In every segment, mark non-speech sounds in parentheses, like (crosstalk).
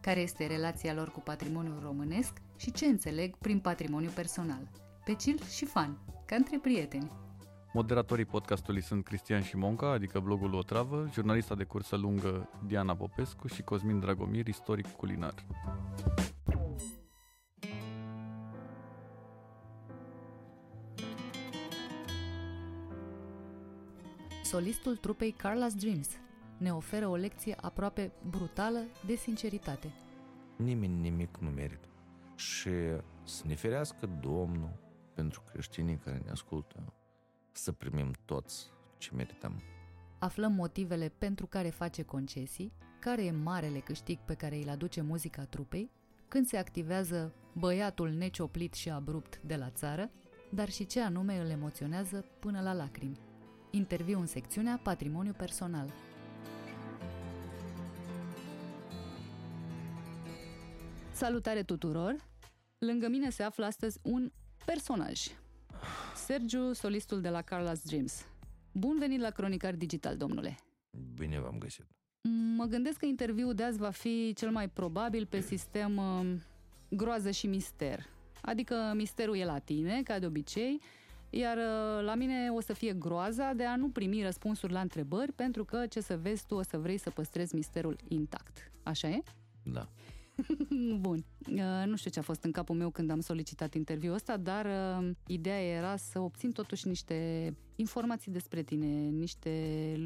care este relația lor cu patrimoniul românesc și ce înțeleg prin patrimoniu personal. Pe chill și fan, ca între prieteni. Moderatorii podcastului sunt Cristian Șimonca, adică blogul O Travă, jurnalista de cursă lungă Diana Popescu și Cosmin Dragomir, istoric culinar. Solistul trupei Carla's Dreams – ne oferă o lecție aproape brutală de sinceritate. Nimeni nimic nu merită. Și să ne ferească Domnul pentru creștinii care ne ascultă să primim toți ce merităm. Aflăm motivele pentru care face concesii, care e marele câștig pe care îl aduce muzica trupei, când se activează băiatul necioplit și abrupt de la țară, dar și ce anume îl emoționează până la lacrimi. Interviu în secțiunea Patrimoniu Personal. Salutare tuturor! Lângă mine se află astăzi un personaj. Sergiu, solistul de la Carla's Dreams. Bun venit la Cronicar Digital, domnule! Bine v-am găsit! Mă gândesc că interviul de azi va fi cel mai probabil pe sistem uh, groază și mister. Adică misterul e la tine, ca de obicei, iar uh, la mine o să fie groaza de a nu primi răspunsuri la întrebări, pentru că, ce să vezi, tu o să vrei să păstrezi misterul intact. Așa e? Da. (laughs) Bun. Uh, nu știu ce a fost în capul meu când am solicitat interviul ăsta, dar uh, ideea era să obțin totuși niște informații despre tine, niște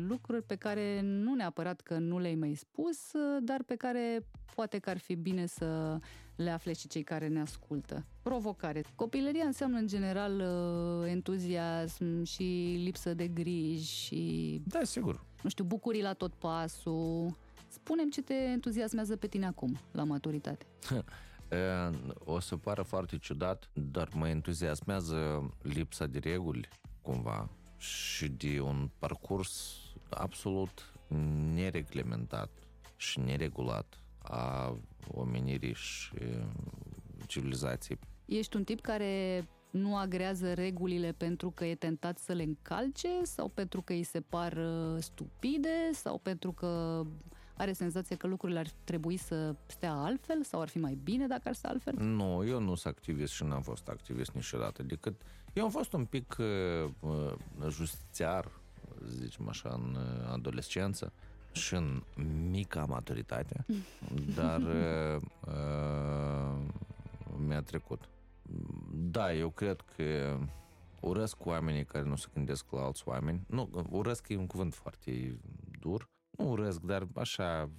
lucruri pe care nu neapărat că nu le-ai mai spus, uh, dar pe care poate că ar fi bine să le afle și cei care ne ascultă. Provocare. Copilăria înseamnă în general uh, entuziasm și lipsă de griji și... Da, sigur. Nu știu, bucurii la tot pasul Spunem ce te entuziasmează pe tine acum, la maturitate. (laughs) o să pară foarte ciudat, dar mă entuziasmează lipsa de reguli, cumva, și de un parcurs absolut nereglementat și neregulat a omenirii și civilizației. Ești un tip care nu agrează regulile pentru că e tentat să le încalce sau pentru că îi se par uh, stupide sau pentru că are senzația că lucrurile ar trebui să stea altfel sau ar fi mai bine dacă ar sta altfel? Nu, eu nu sunt activist și n-am fost activist niciodată, decât eu am fost un pic uh, uh justițiar, zicem așa, în uh, adolescență și în mica maturitate, (laughs) dar uh, uh, mi-a trecut. Da, eu cred că urăsc oamenii care nu se gândesc la alți oameni. Nu, urăsc e un cuvânt foarte dur, nu urăsc, dar așa,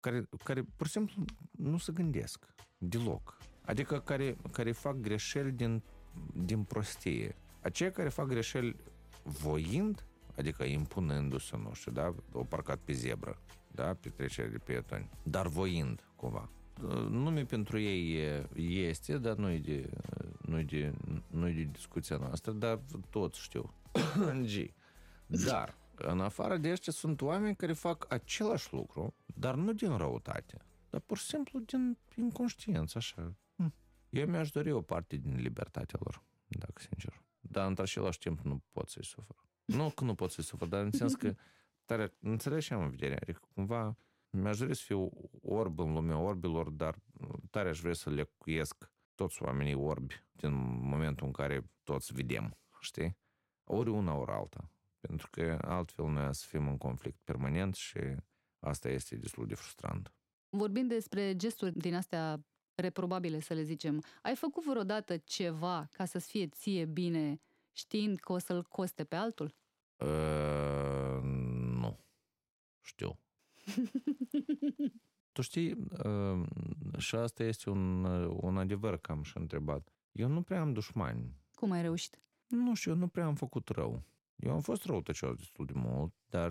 care, care pur și simplu nu se gândesc deloc. Adică care, care fac greșeli din, din prostie. Aceia care fac greșeli voind, adică impunându-se, nu știu, da, o parcat pe zebră, da, pe trecere de pietoni, dar voind, cumva. Nume pentru ei este, dar nu e de, nu e de, nu e de discuția noastră, dar toți știu. (coughs) G. Dar în afară de ăștia sunt oameni care fac același lucru, dar nu din răutate, dar pur și simplu din inconștiență, așa. Hm. Eu mi-aș dori o parte din libertatea lor, dacă sincer. Dar într același timp nu pot să-i sufăr. Nu că nu pot să-i sufăr, dar în sens că tare, înțelegi și am în vedere, adică cumva mi-aș dori să fiu orb în lumea orbilor, dar tare aș vrea să le cuiesc toți oamenii orbi din momentul în care toți vedem, știi? Ori una, ori alta pentru că altfel noi să fim în conflict permanent și asta este destul de frustrant. Vorbind despre gesturi din astea reprobabile, să le zicem, ai făcut vreodată ceva ca să-ți fie ție bine știind că o să-l coste pe altul? Uh, nu. Știu. (laughs) tu știi, uh, și asta este un, un adevăr că am și întrebat. Eu nu prea am dușmani. Cum ai reușit? Nu știu, eu nu prea am făcut rău. Eu am fost răutăcios destul de mult, dar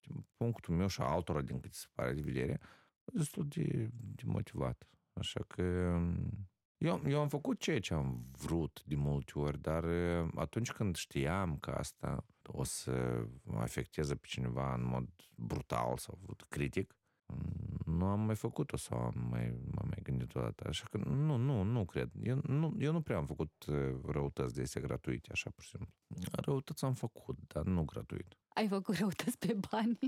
din punctul meu și altora, din cât se pare de vedere, destul de, de motivat. Așa că eu, eu am făcut ceea ce am vrut de multe ori, dar atunci când știam că asta o să afecteze pe cineva în mod brutal sau critic, nu am mai făcut-o sau am mai, m-am mai gândit o dată. Așa că nu, nu, nu cred. Eu nu, eu nu prea am făcut răutăți de astea gratuite, așa pur și simplu. Răutăți am făcut, dar nu gratuit. Ai făcut răutăți pe bani?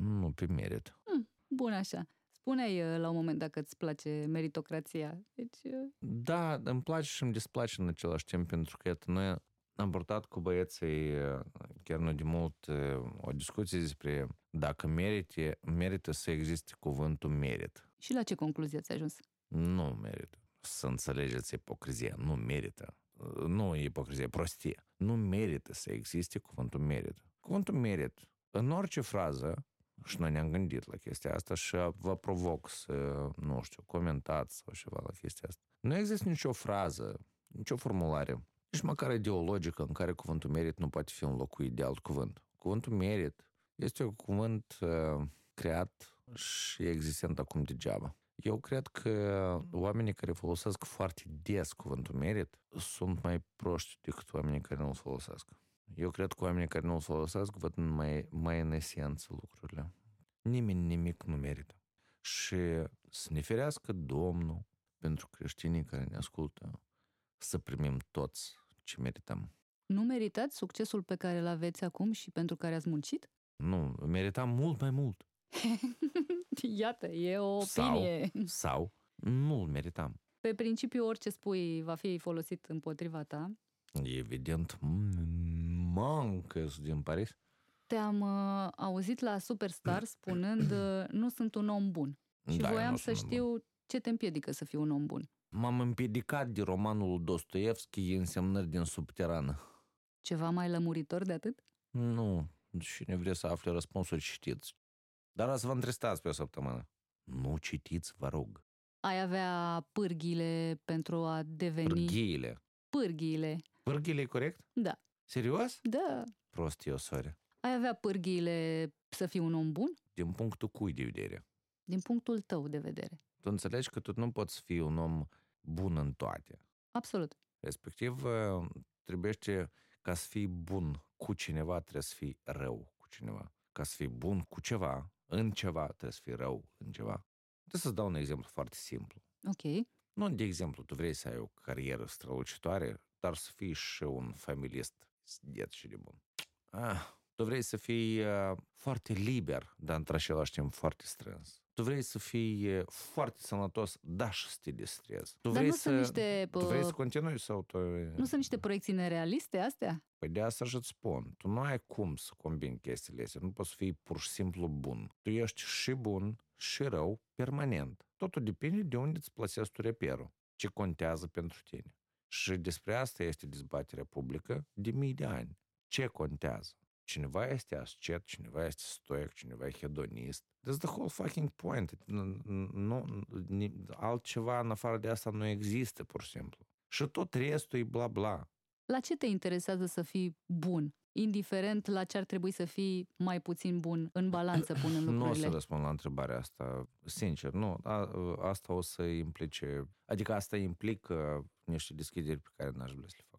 Nu, pe merit. Hmm, bun așa. Spuneai la un moment dacă îți place meritocrația. Deci... Da, îmi place și îmi displace în același timp, pentru că iată, noi am purtat cu băieții chiar nu de mult o discuție despre dacă merite, merită să existe cuvântul merit. Și la ce concluzie ați ajuns? Nu merită. Să înțelegeți ipocrizia. Nu merită. Nu e ipocrizie, prostie. Nu merită să existe cuvântul merit. Cuvântul merit, în orice frază, și noi ne-am gândit la chestia asta și vă provoc să, nu știu, comentați sau ceva la chestia asta. Nu există nicio frază, nicio formulare, nici măcar ideologică în care cuvântul merit nu poate fi înlocuit de alt cuvânt. Cuvântul merit este un cuvânt uh, creat și existent acum degeaba. Eu cred că oamenii care folosesc foarte des cuvântul merit sunt mai proști decât oamenii care nu-l folosesc. Eu cred că oamenii care nu-l folosesc văd mai, mai în esență lucrurile. Nimeni nimic nu merită. Și să ne ferească Domnul pentru creștinii care ne ascultă să primim toți ce merităm. Nu meritați succesul pe care îl aveți acum și pentru care ați muncit? Nu, meritam mult mai mult. (laughs) Iată, e o opinie. Sau, sau nu-l meritam. Pe principiu, orice spui va fi folosit împotriva ta. Evident, mancă din Paris. Te-am uh, auzit la Superstar (clears throat) spunând uh, nu sunt un om bun. Și Da, eu voiam nu să sunt un știu ce te împiedică să fii un om bun. M-am împiedicat de romanul Dostoevski însemnări din subterană. Ceva mai lămuritor de atât? Nu, și ne vreți să afle răspunsul, citiți. Dar o să vă întristați pe o săptămână. Nu citiți, vă rog. Ai avea pârghile pentru a deveni... Pârghiile. Pârghiile. Pârghiile e corect? Da. Serios? Da. Prost eu, sorry. Ai avea pârghiile să fii un om bun? Din punctul cui de vedere? Din punctul tău de vedere. Tu înțelegi că tu nu poți fi un om bun în toate. Absolut. Respectiv, uh, trebuiește ca să fii bun cu cineva, trebuie să fii rău cu cineva. Ca să fii bun cu ceva, în ceva, trebuie să fii rău în ceva. Trebuie să-ți dau un exemplu foarte simplu. Ok. Nu, de exemplu, tu vrei să ai o carieră strălucitoare, dar să fii și un familist sdiet și de bun. Ah, tu vrei să fii uh, foarte liber, dar într-același timp foarte strâns. Tu vrei să fii uh, foarte sănătos, dar și să te distrezi. Tu Dar vrei nu să, sunt niște, Tu vrei uh, să continui sau tu... Nu sunt niște proiecții nerealiste astea? Păi de asta și-ți spun. Tu nu ai cum să combini chestiile astea. Nu poți să fii pur și simplu bun. Tu ești și bun și rău permanent. Totul depinde de unde îți plasezi tu reperul. Ce contează pentru tine. Și despre asta este dezbaterea publică de mii de ani. Ce contează? Cineva este ascet, cineva este stoic, cineva e hedonist. That's the whole fucking point. Nu, nu, ni- altceva în afară de asta nu există, pur și simplu. Și tot restul e bla bla. La ce te interesează să fii bun? Indiferent la ce ar trebui să fii mai puțin bun în balanță punând (coughs) Nu o să lucrurile. răspund la întrebarea asta, sincer, nu. A, asta o să implice, adică asta implică niște deschideri pe care n-aș vrea să le fac.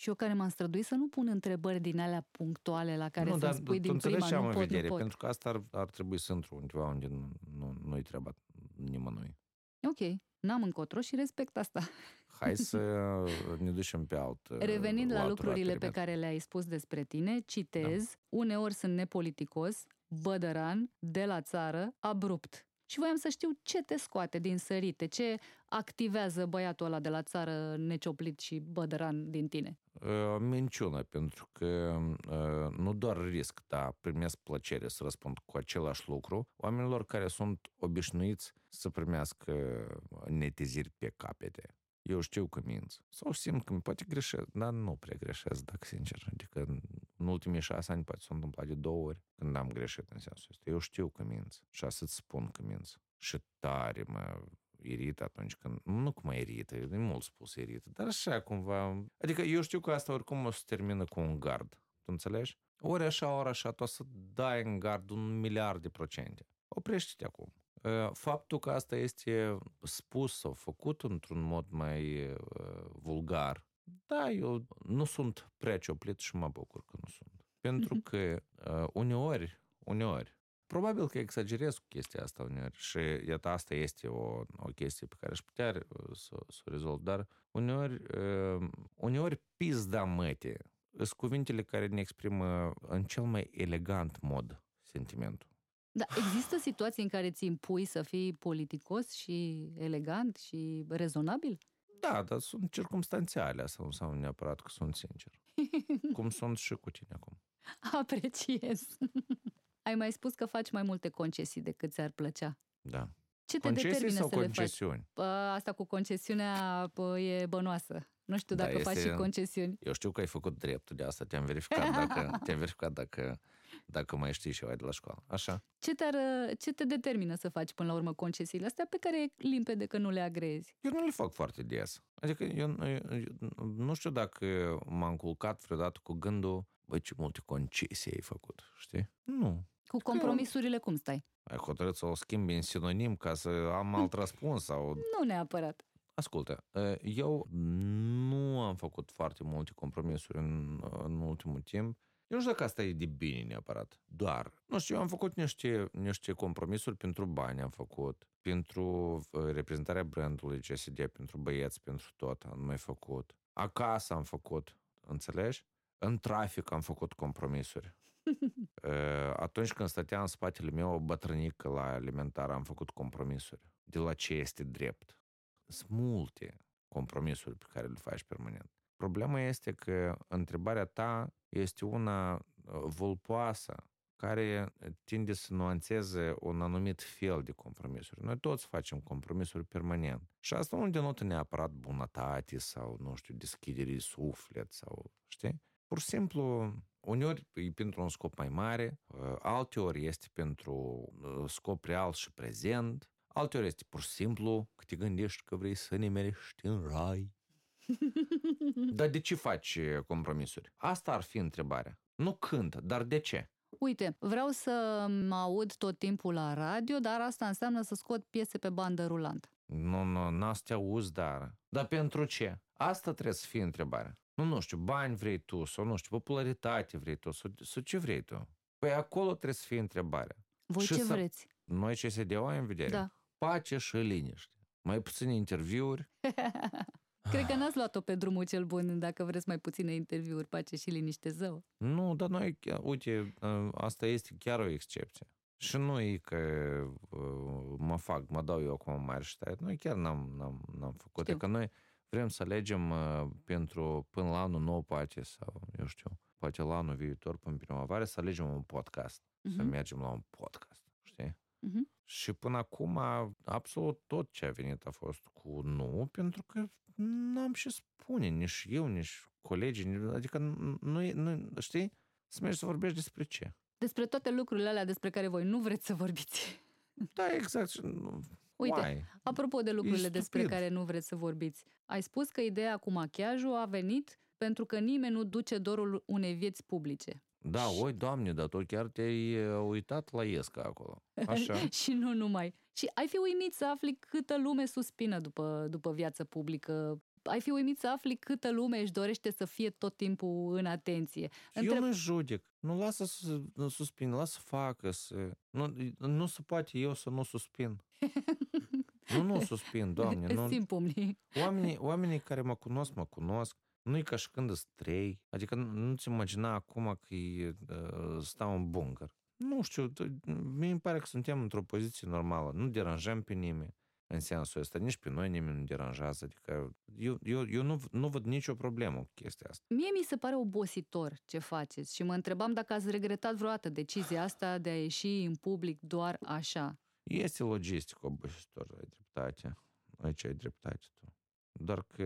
Și eu care m-am străduit să nu pun întrebări din alea punctuale la care nu, să-mi dar spui tu din înțelegi prima, ce am nu în pot, vedere, nu pot. pentru că asta ar, ar trebui să intru undeva unde nu, nu, nu-i treaba nimănui. Ok, n-am încotro și respect asta. Hai (laughs) să ne ducem pe alt Revenind la alt lucrurile pe perimetru. care le-ai spus despre tine, citez, Da. uneori sunt nepoliticos, bădăran, de la țară, abrupt. Și voiam să știu ce te scoate din sărite, ce activează băiatul ăla de la țară necioplit și bădăran din tine. Uh, minciună, pentru că uh, nu doar risc, dar primesc plăcere să răspund cu același lucru oamenilor care sunt obișnuiți să primească neteziri pe capete. Eu știu că minți. Sau simt că poate greșesc, dar nu prea greșesc, dacă sincer. Adică în- în ultimii șase ani poate s-a întâmplat de două ori când am greșit în sensul ăsta. Eu știu că minți și asta îți spun că minți. Și tare mă irită atunci când... Nu cum mă irită, e mult spus irită, dar așa cumva... Adică eu știu că asta oricum o să termină cu un gard. Tu înțelegi? Ori așa, ori așa, tu o să dai în gard un miliard de procente. Oprește-te acum. Uh, faptul că asta este spus sau făcut într-un mod mai uh, vulgar, da, eu nu sunt prea cioplit și mă bucur că nu sunt. Pentru mhm. că uh, uneori, uneori, probabil că exagerez cu chestia asta uneori și iată asta este o, o chestie pe care aș putea să, să o rezolv, dar uneori, uneori pizda măte sunt cuvintele care ne exprimă în cel mai elegant mod sentimentul. Da, există situații în care ți impui să fii politicos și elegant și rezonabil? Da, dar sunt circumstanțiale, asta nu înseamnă neapărat că sunt sincer. Cum (laughs) sunt și cu tine acum. Apreciez. Ai mai spus că faci mai multe concesii decât ți-ar plăcea. Da. Ce te concesii determină sau să concesiuni? le faci? Asta cu concesiunea e bănoasă. Nu știu da, dacă este... faci și concesiuni. Eu știu că ai făcut dreptul de asta, te-am verificat dacă, (laughs) te-am verificat dacă, dacă mai știi ceva de la școală. Așa. Ce te, ce te determină să faci până la urmă concesiile astea pe care e limpede că nu le agrezi? Eu nu le fac foarte des. Adică eu, eu, eu nu știu dacă m-am culcat vreodată cu gândul băi, ce multe concesii ai făcut, știi? Nu. Cu compromisurile cum stai? Ai hotărât să o schimbi în sinonim ca să am alt răspuns sau... Nu neapărat. Ascultă, eu nu am făcut foarte multe compromisuri în, în ultimul timp. Eu nu știu dacă asta e de bine neapărat, doar, nu știu, eu am făcut niște, niște compromisuri pentru bani, am făcut, pentru reprezentarea brandului CSD, pentru băieți, pentru tot, am mai făcut. Acasă am făcut, înțelegi? În trafic am făcut compromisuri. (laughs) Atunci când stătea în spatele meu o bătrânică la alimentar, am făcut compromisuri de la ce este drept. Sunt multe compromisuri pe care le faci permanent. Problema este că întrebarea ta este una volpoasă, care tinde să nuanțeze un anumit fel de compromisuri. Noi toți facem compromisuri permanent. Și asta nu denotă neapărat bunătate sau, nu știu, deschidere de suflet sau, știi? Pur și simplu, uneori e pentru un scop mai mare, alteori este pentru scop real și prezent, alteori este pur și simplu că te gândești că vrei să ne merești în rai. (laughs) Dar de ce faci compromisuri? Asta ar fi întrebarea. Nu când, dar de ce? Uite, vreau să mă aud tot timpul la radio, dar asta înseamnă să scot piese pe bandă rulantă. Nu, nu, n să te auzi, dar... Dar pentru ce? Asta trebuie să fie întrebarea. Nu, nu știu, bani vrei tu, sau nu știu, popularitate vrei tu, sau, sau ce vrei tu? Păi acolo trebuie să fie întrebarea. Voi și ce să... vreți? Noi ce se deu în vedere? Da. Pace și liniște. Mai puține interviuri. (laughs) Cred că n-ați luat-o pe drumul cel bun dacă vreți mai puține interviuri, pace și liniște zău. Nu, dar noi, uite, ă, asta este chiar o excepție. Și nu e că uh, mă fac, mă dau eu acum mare și tare. Noi chiar n-am, n-am, n-am făcut. Știu. Că noi vrem să alegem uh, pentru până la anul nou, poate, sau eu știu, poate la anul viitor, până primăvară, să alegem un podcast. Uh-huh. Să mergem la un podcast, știi? Uh-huh. Și până acum, absolut tot ce a venit a fost cu nu, pentru că n-am și spune, nici eu, nici colegii, adică nu, nu știi, să mergi să vorbești despre ce. Despre toate lucrurile alea despre care voi nu vreți să vorbiți. Da, exact. Uite, Why? apropo de lucrurile despre care nu vreți să vorbiți, ai spus că ideea cu machiajul a venit pentru că nimeni nu duce dorul unei vieți publice. Da, oi, doamne, dar tu chiar te-ai uitat la Iesca acolo. Așa. (laughs) și nu numai. Și ai fi uimit să afli câtă lume suspină după, după viață publică. Ai fi uimit să afli câtă lume își dorește să fie tot timpul în atenție. Între... Eu nu judec. Nu lasă să suspin, lasă să facă. Să... Nu, nu se poate eu să nu suspin. (laughs) nu, nu suspin, doamne. Nu... Oamenii, oamenii care mă cunosc, mă cunosc. Nu e ca și când îți trei. Adică nu-ți imagina acum că e, uh, stau în bunker. Nu știu, mi îmi pare că suntem într-o poziție normală. Nu deranjăm pe nimeni în sensul ăsta. Nici pe noi nimeni nu deranjează. Adică eu, eu, eu nu, nu văd nicio problemă cu chestia asta. Mie mi se pare obositor ce faceți și mă întrebam dacă ați regretat vreodată decizia asta de a ieși în public doar așa. Este logistic obositor, ai dreptate. Aici ai dreptate tu. Doar că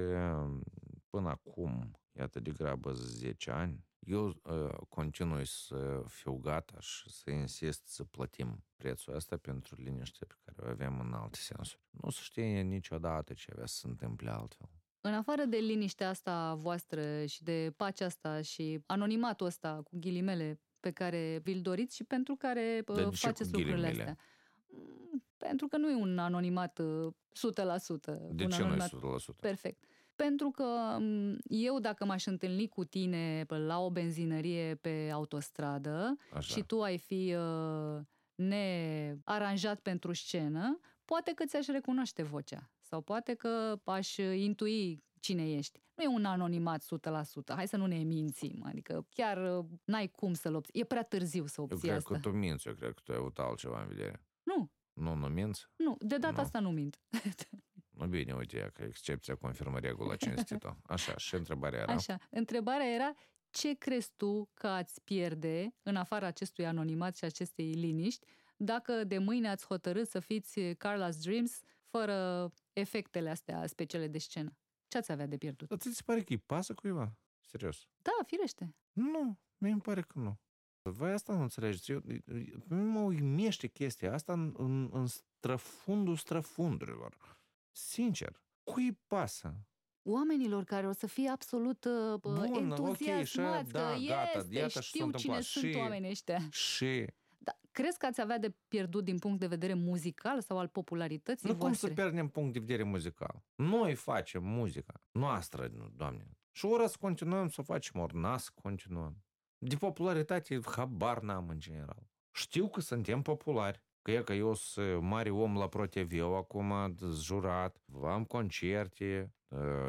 până acum, iată de grabă 10 ani, eu uh, continui să fiu gata și să insist să plătim prețul ăsta pentru liniște pe care o avem în alte sensuri. Nu se știe niciodată ce avea să se întâmple altfel. În afară de liniștea asta voastră și de pacea asta și anonimatul ăsta cu ghilimele pe care vi-l doriți și pentru care de faceți lucrurile astea. Pentru că nu e un anonimat uh, 100%. De un ce nu anonimat e 100%? Perfect. Pentru că m, eu dacă m-aș întâlni cu tine pe- la o benzinărie pe autostradă Așa. și tu ai fi uh, nearanjat pentru scenă, poate că ți-aș recunoaște vocea sau poate că aș intui cine ești. Nu e un anonimat 100%, hai să nu ne mințim, adică chiar uh, n-ai cum să-l obții. E prea târziu să Eu obții cred asta. că tu minți, eu cred că tu ai avut altceva în vedere. Nu, Nu, nu minți? nu, de data Nu. asta nu mint. (laughs) Nu bine, uite, ia că excepția confirmă regula cinstită. (laughs) Așa, și întrebarea era? Așa, întrebarea era ce crezi tu că ați pierde în afara acestui anonimat și acestei liniști dacă de mâine ați hotărât să fiți Carla's Dreams fără efectele astea speciale de scenă? Ce ați avea de pierdut? Dar ți se pare că îi pasă cuiva? Serios. Da, firește. Nu, mi pare că nu. Voi asta nu înțelegeți. Eu, eu, mă uimește chestia asta în, în, în străfundul străfundurilor. Sincer, cui îi pasă? Oamenilor care o să fie absolut uh, Bun, entuziasmați ok, și- da, că gata, este, iată ce s-a știu întâmplat. cine sunt Și- oamenii ăștia. Și Da, crezi că ați avea de pierdut din punct de vedere muzical sau al popularității nu cum voastre? să pierdem punct de vedere muzical. Noi facem muzica, noastră, nu, doamne. Și ori să continuăm să o facem, ori n să continuăm. De popularitate, habar n-am în general. Știu că suntem populari, Cred că eu sunt mare om la proteviu acum, jurat, am concerte,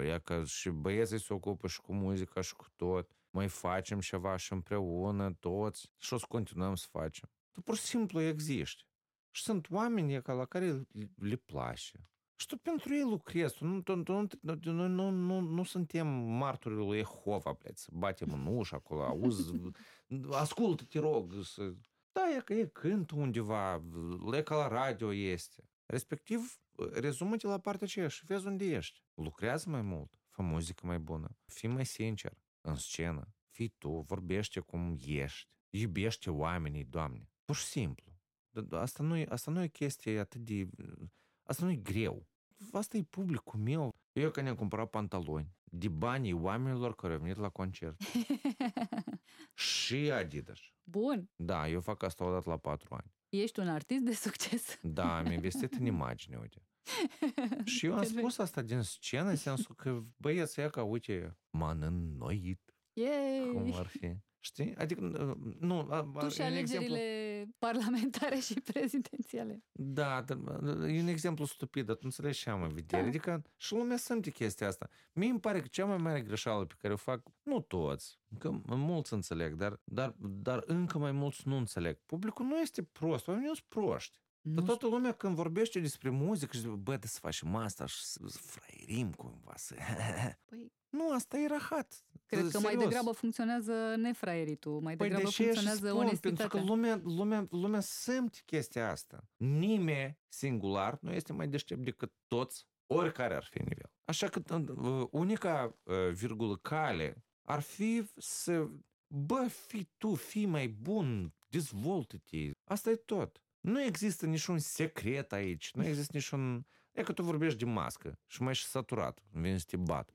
ia ă, că și băieții se ocupă și cu muzica și cu tot. Mai facem ceva și împreună, toți, și o să continuăm să facem. Tu pur și simplu existi. Și sunt oameni ca la care le place. Și tu pentru ei lucrezi. Tu, nu, tu, tu, noi nu, nu, nu suntem martorii lui Jehova, bleți. Batem în ușa acolo, auzi, (laughs) ascultă, te rog, să da, e că e cânt undeva, e ca la radio este. Respectiv, rezumă-te la partea aceea și vezi unde ești. Lucrează mai mult, fă muzică mai bună, fii mai sincer în scenă, fii tu, vorbește cum ești, iubește oamenii, Doamne. Pur și simplu. Dar Asta nu, e, asta nu e chestie atât de... Asta nu e greu. Asta e publicul meu. Eu că ne-am cumpărat pantaloni de banii oamenilor care au venit la concert. (laughs) și Adidas. Bun, Da, eu fac asta odată la patru ani. ești un artist de succes. Da, am investit în imagine, uite. (laughs) Și eu am Perfect. spus asta din scenă, în sensul că băieți, ia ca, uite, m-am înnoit, Yay! cum ar fi. Știi? Adică, nu, a, a, Tu și e un exemplu- alegerile parlamentare și (laughs) prezidențiale. Da, dar e un exemplu stupid, dar tu înțelegi ce am în vedere. Da. Adică și lumea simte chestia asta. Mie îmi pare că cea mai mare greșeală pe care o fac, nu toți, că mulți înțeleg, dar, dar, dar încă mai mulți nu înțeleg. Publicul nu este prost, oamenii nu sunt proști. Dar Nu toată lumea când vorbește despre muzică și zice, bă, de să facem asta și să să fraierim cumva, să... Păi, Nu, asta e rahat. cred că mai Serios. degrabă funcționează nefraieritul, mai Păi degrabă de ce funcționează spun? Pentru onestitatea. că lumea, lumea, lumea simte chestia asta. Nimeni singular nu este mai deștept decât toți, oricare ar fi nivel. Așa că uh, unica uh, virgulă cale ar fi să, bă, fii tu, fii mai bun, dezvoltă-te. Asta e tot. Nu există niciun secret aici, nu există niciun... E că tu vorbești de mască și mai ești saturat, vine să te bat.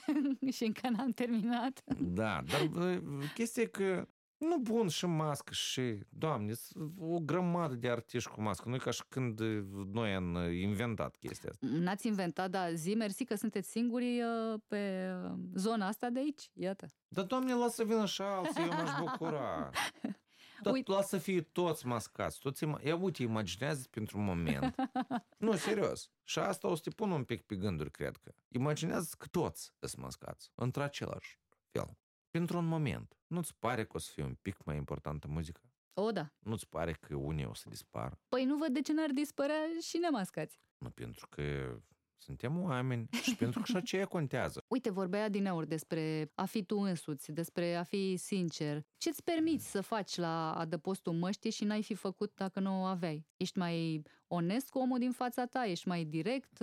(laughs) și încă n-am terminat. Da, dar bă, chestia e că nu bun și mască și, doamne, s- o grămadă de artiști cu mască. Nu e ca și când uh, noi am uh, inventat chestia asta. N-ați inventat, dar zi mersi că sunteți singuri uh, pe uh, zona asta de aici. Iată. Dar, doamne, lasă vină și alții, eu m-aș bucura. (laughs) Dar Uite. lasă fie toți mascați. Toți ima- Ia uite, imaginează pentru un moment. (laughs) nu, serios. Și asta o să te pun un pic pe gânduri, cred că. Imaginează că toți sunt mascați. Într-același fel. Pentru un moment. Nu-ți pare că o să fie un pic mai importantă muzica? O, da. Nu-ți pare că unii o să dispară? Păi nu văd de ce n-ar dispărea și nemascați. Nu, pentru că suntem oameni și pentru că și aceea (laughs) contează. Uite, vorbea din aur despre a fi tu însuți, despre a fi sincer. Ce-ți permiți să faci la adăpostul măștii și n-ai fi făcut dacă nu o aveai? Ești mai onest cu omul din fața ta? Ești mai direct?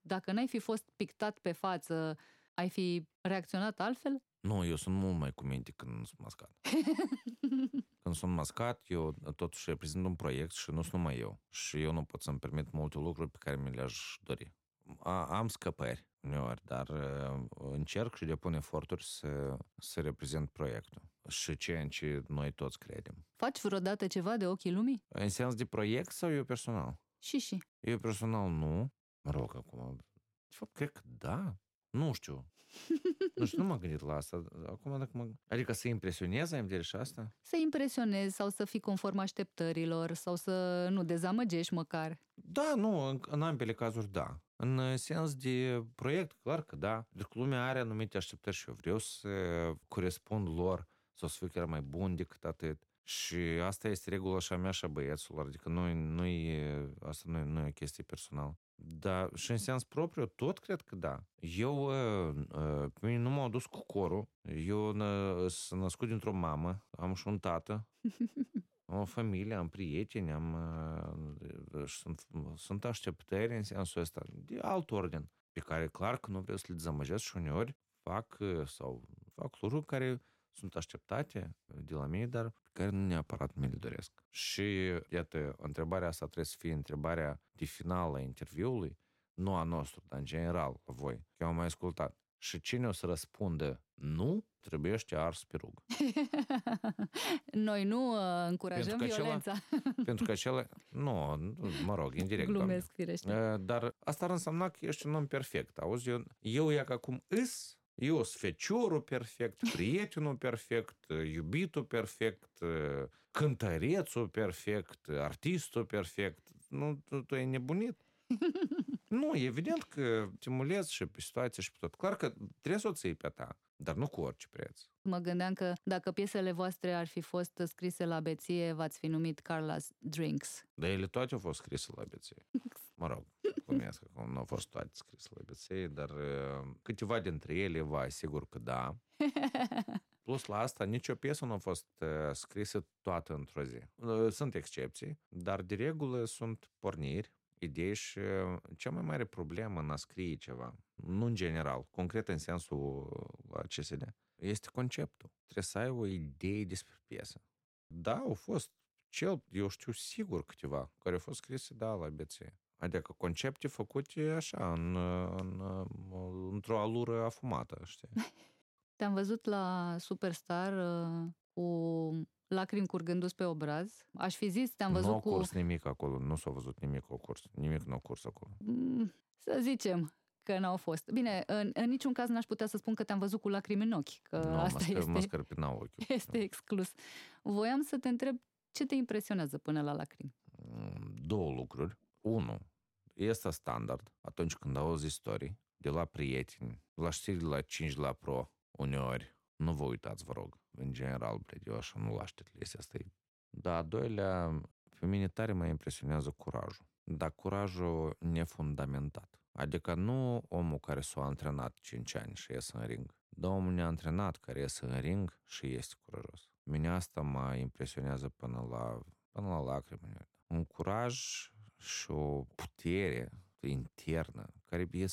Dacă n-ai fi fost pictat pe față, ai fi reacționat altfel? Nu, eu sunt mult mai cu minte când sunt mascat. (laughs) Când sunt mascat, eu totuși reprezint un proiect și nu sunt numai eu. Și eu nu pot să-mi permit multe lucruri pe care mi le-aș dori. A, am scăpări uneori, dar uh, încerc și depun eforturi să, să reprezint proiectul și ceea în ce noi toți credem. Faci vreodată ceva de ochii lumii? În sens de proiect sau eu personal? Și și. Eu personal nu. Mă rog, acum, de fapt, cred că da. Nu știu. nu știu, nu m-am gândit la asta. Acum, dacă mă... Adică să impresionez, ai în și asta? Să impresionezi sau să fii conform așteptărilor sau să nu dezamăgești măcar. Da, nu, în, în ambele cazuri da. În sens de proiect, clar că da. Pentru că lumea are anumite așteptări și eu vreau să corespund lor sau să fiu chiar mai bun decât atât. Și asta este regula și a mea și a băieților, adică nu, nu e, asta nu e, nu e o chestie personală. Da, și în sens propriu, tot cred că da. Eu, pe mine nu m-au dus cu corul. Eu sunt născut dintr-o mamă, am și un tată, (laughs) am o familie, am prieteni, am, sunt, sunt așteptări în sensul ăsta, de alt ordin, pe care clar că nu vreau să le dezamăgesc și uneori fac sau fac lucruri care sunt așteptate de la mine, dar care nu neapărat mi le doresc. Și, iată, întrebarea asta trebuie să fie întrebarea de final a interviului, nu a nostru, dar în general, a voi. Eu am mai ascultat. Și cine o să răspundă nu, trebuie să te ars pe rug. (laughs) Noi nu uh, încurajăm pentru violența. Acela, (laughs) pentru că acela... Nu, mă rog, indirect. Glumesc, firește. Uh, dar asta ar însemna că ești un om perfect. Auzi, eu, eu ia că acum îs eu sunt feciorul perfect, (laughs) prietenul perfect, iubitul perfect, cântărețul perfect, artistul perfect. Nu, tu, tu ai nebunit? nu, evident că te mulezi și pe situație și pe tot. Clar că trebuie să o ții pe ta, dar nu cu orice preț. Mă gândeam că dacă piesele voastre ar fi fost scrise la beție, v-ați fi numit Carla's Drinks. Da, ele toate au fost scrise la beție. (laughs) Mă rog, glumesc că nu au fost toate scrise la beție, dar uh, câteva dintre ele, vai, sigur că da. (laughs) Plus la asta, nicio piesă nu a fost uh, scrisă toată într-o zi. Uh, sunt excepții, dar de regulă sunt porniri, idei și cea mai mare problemă în a scrie ceva, nu în general, concret în sensul la CSD, este conceptul. Trebuie să ai o idee despre piesă. Da, au fost cel, eu știu sigur câteva, care au fost scrise, da, la BC. Adică concepte făcute așa, în, în, într-o alură afumată, știi? (laughs) Te-am văzut la Superstar uh, cu lacrimi curgându-ți pe obraz. Aș fi zis, te-am văzut nu cu... Nu curs nimic acolo, nu s-a văzut nimic cu curs. Nimic nu a curs acolo. Mm, să zicem că n-au fost. Bine, în, în niciun caz n-aș putea să spun că te-am văzut cu lacrimi în ochi, că nu, asta mă este... Mă scărpinau ochiul. (laughs) Este exclus. Voiam să te întreb ce te impresionează până la lacrimi? Mm, două lucruri. Unu, este standard atunci când auzi istorii de la prieteni, la știri la 5 la pro, uneori, nu vă uitați, vă rog. În general, bled, eu așa nu-l aștept chestia asta. Da, a doilea, pe mine tare mă impresionează curajul. Dar curajul nefundamentat. Adică nu omul care s-a antrenat 5 ani și iese în ring, dar omul neantrenat care iese în ring și este curajos. Mine asta mă impresionează până la, până la lacrimi. Un curaj și o putere internă care ea,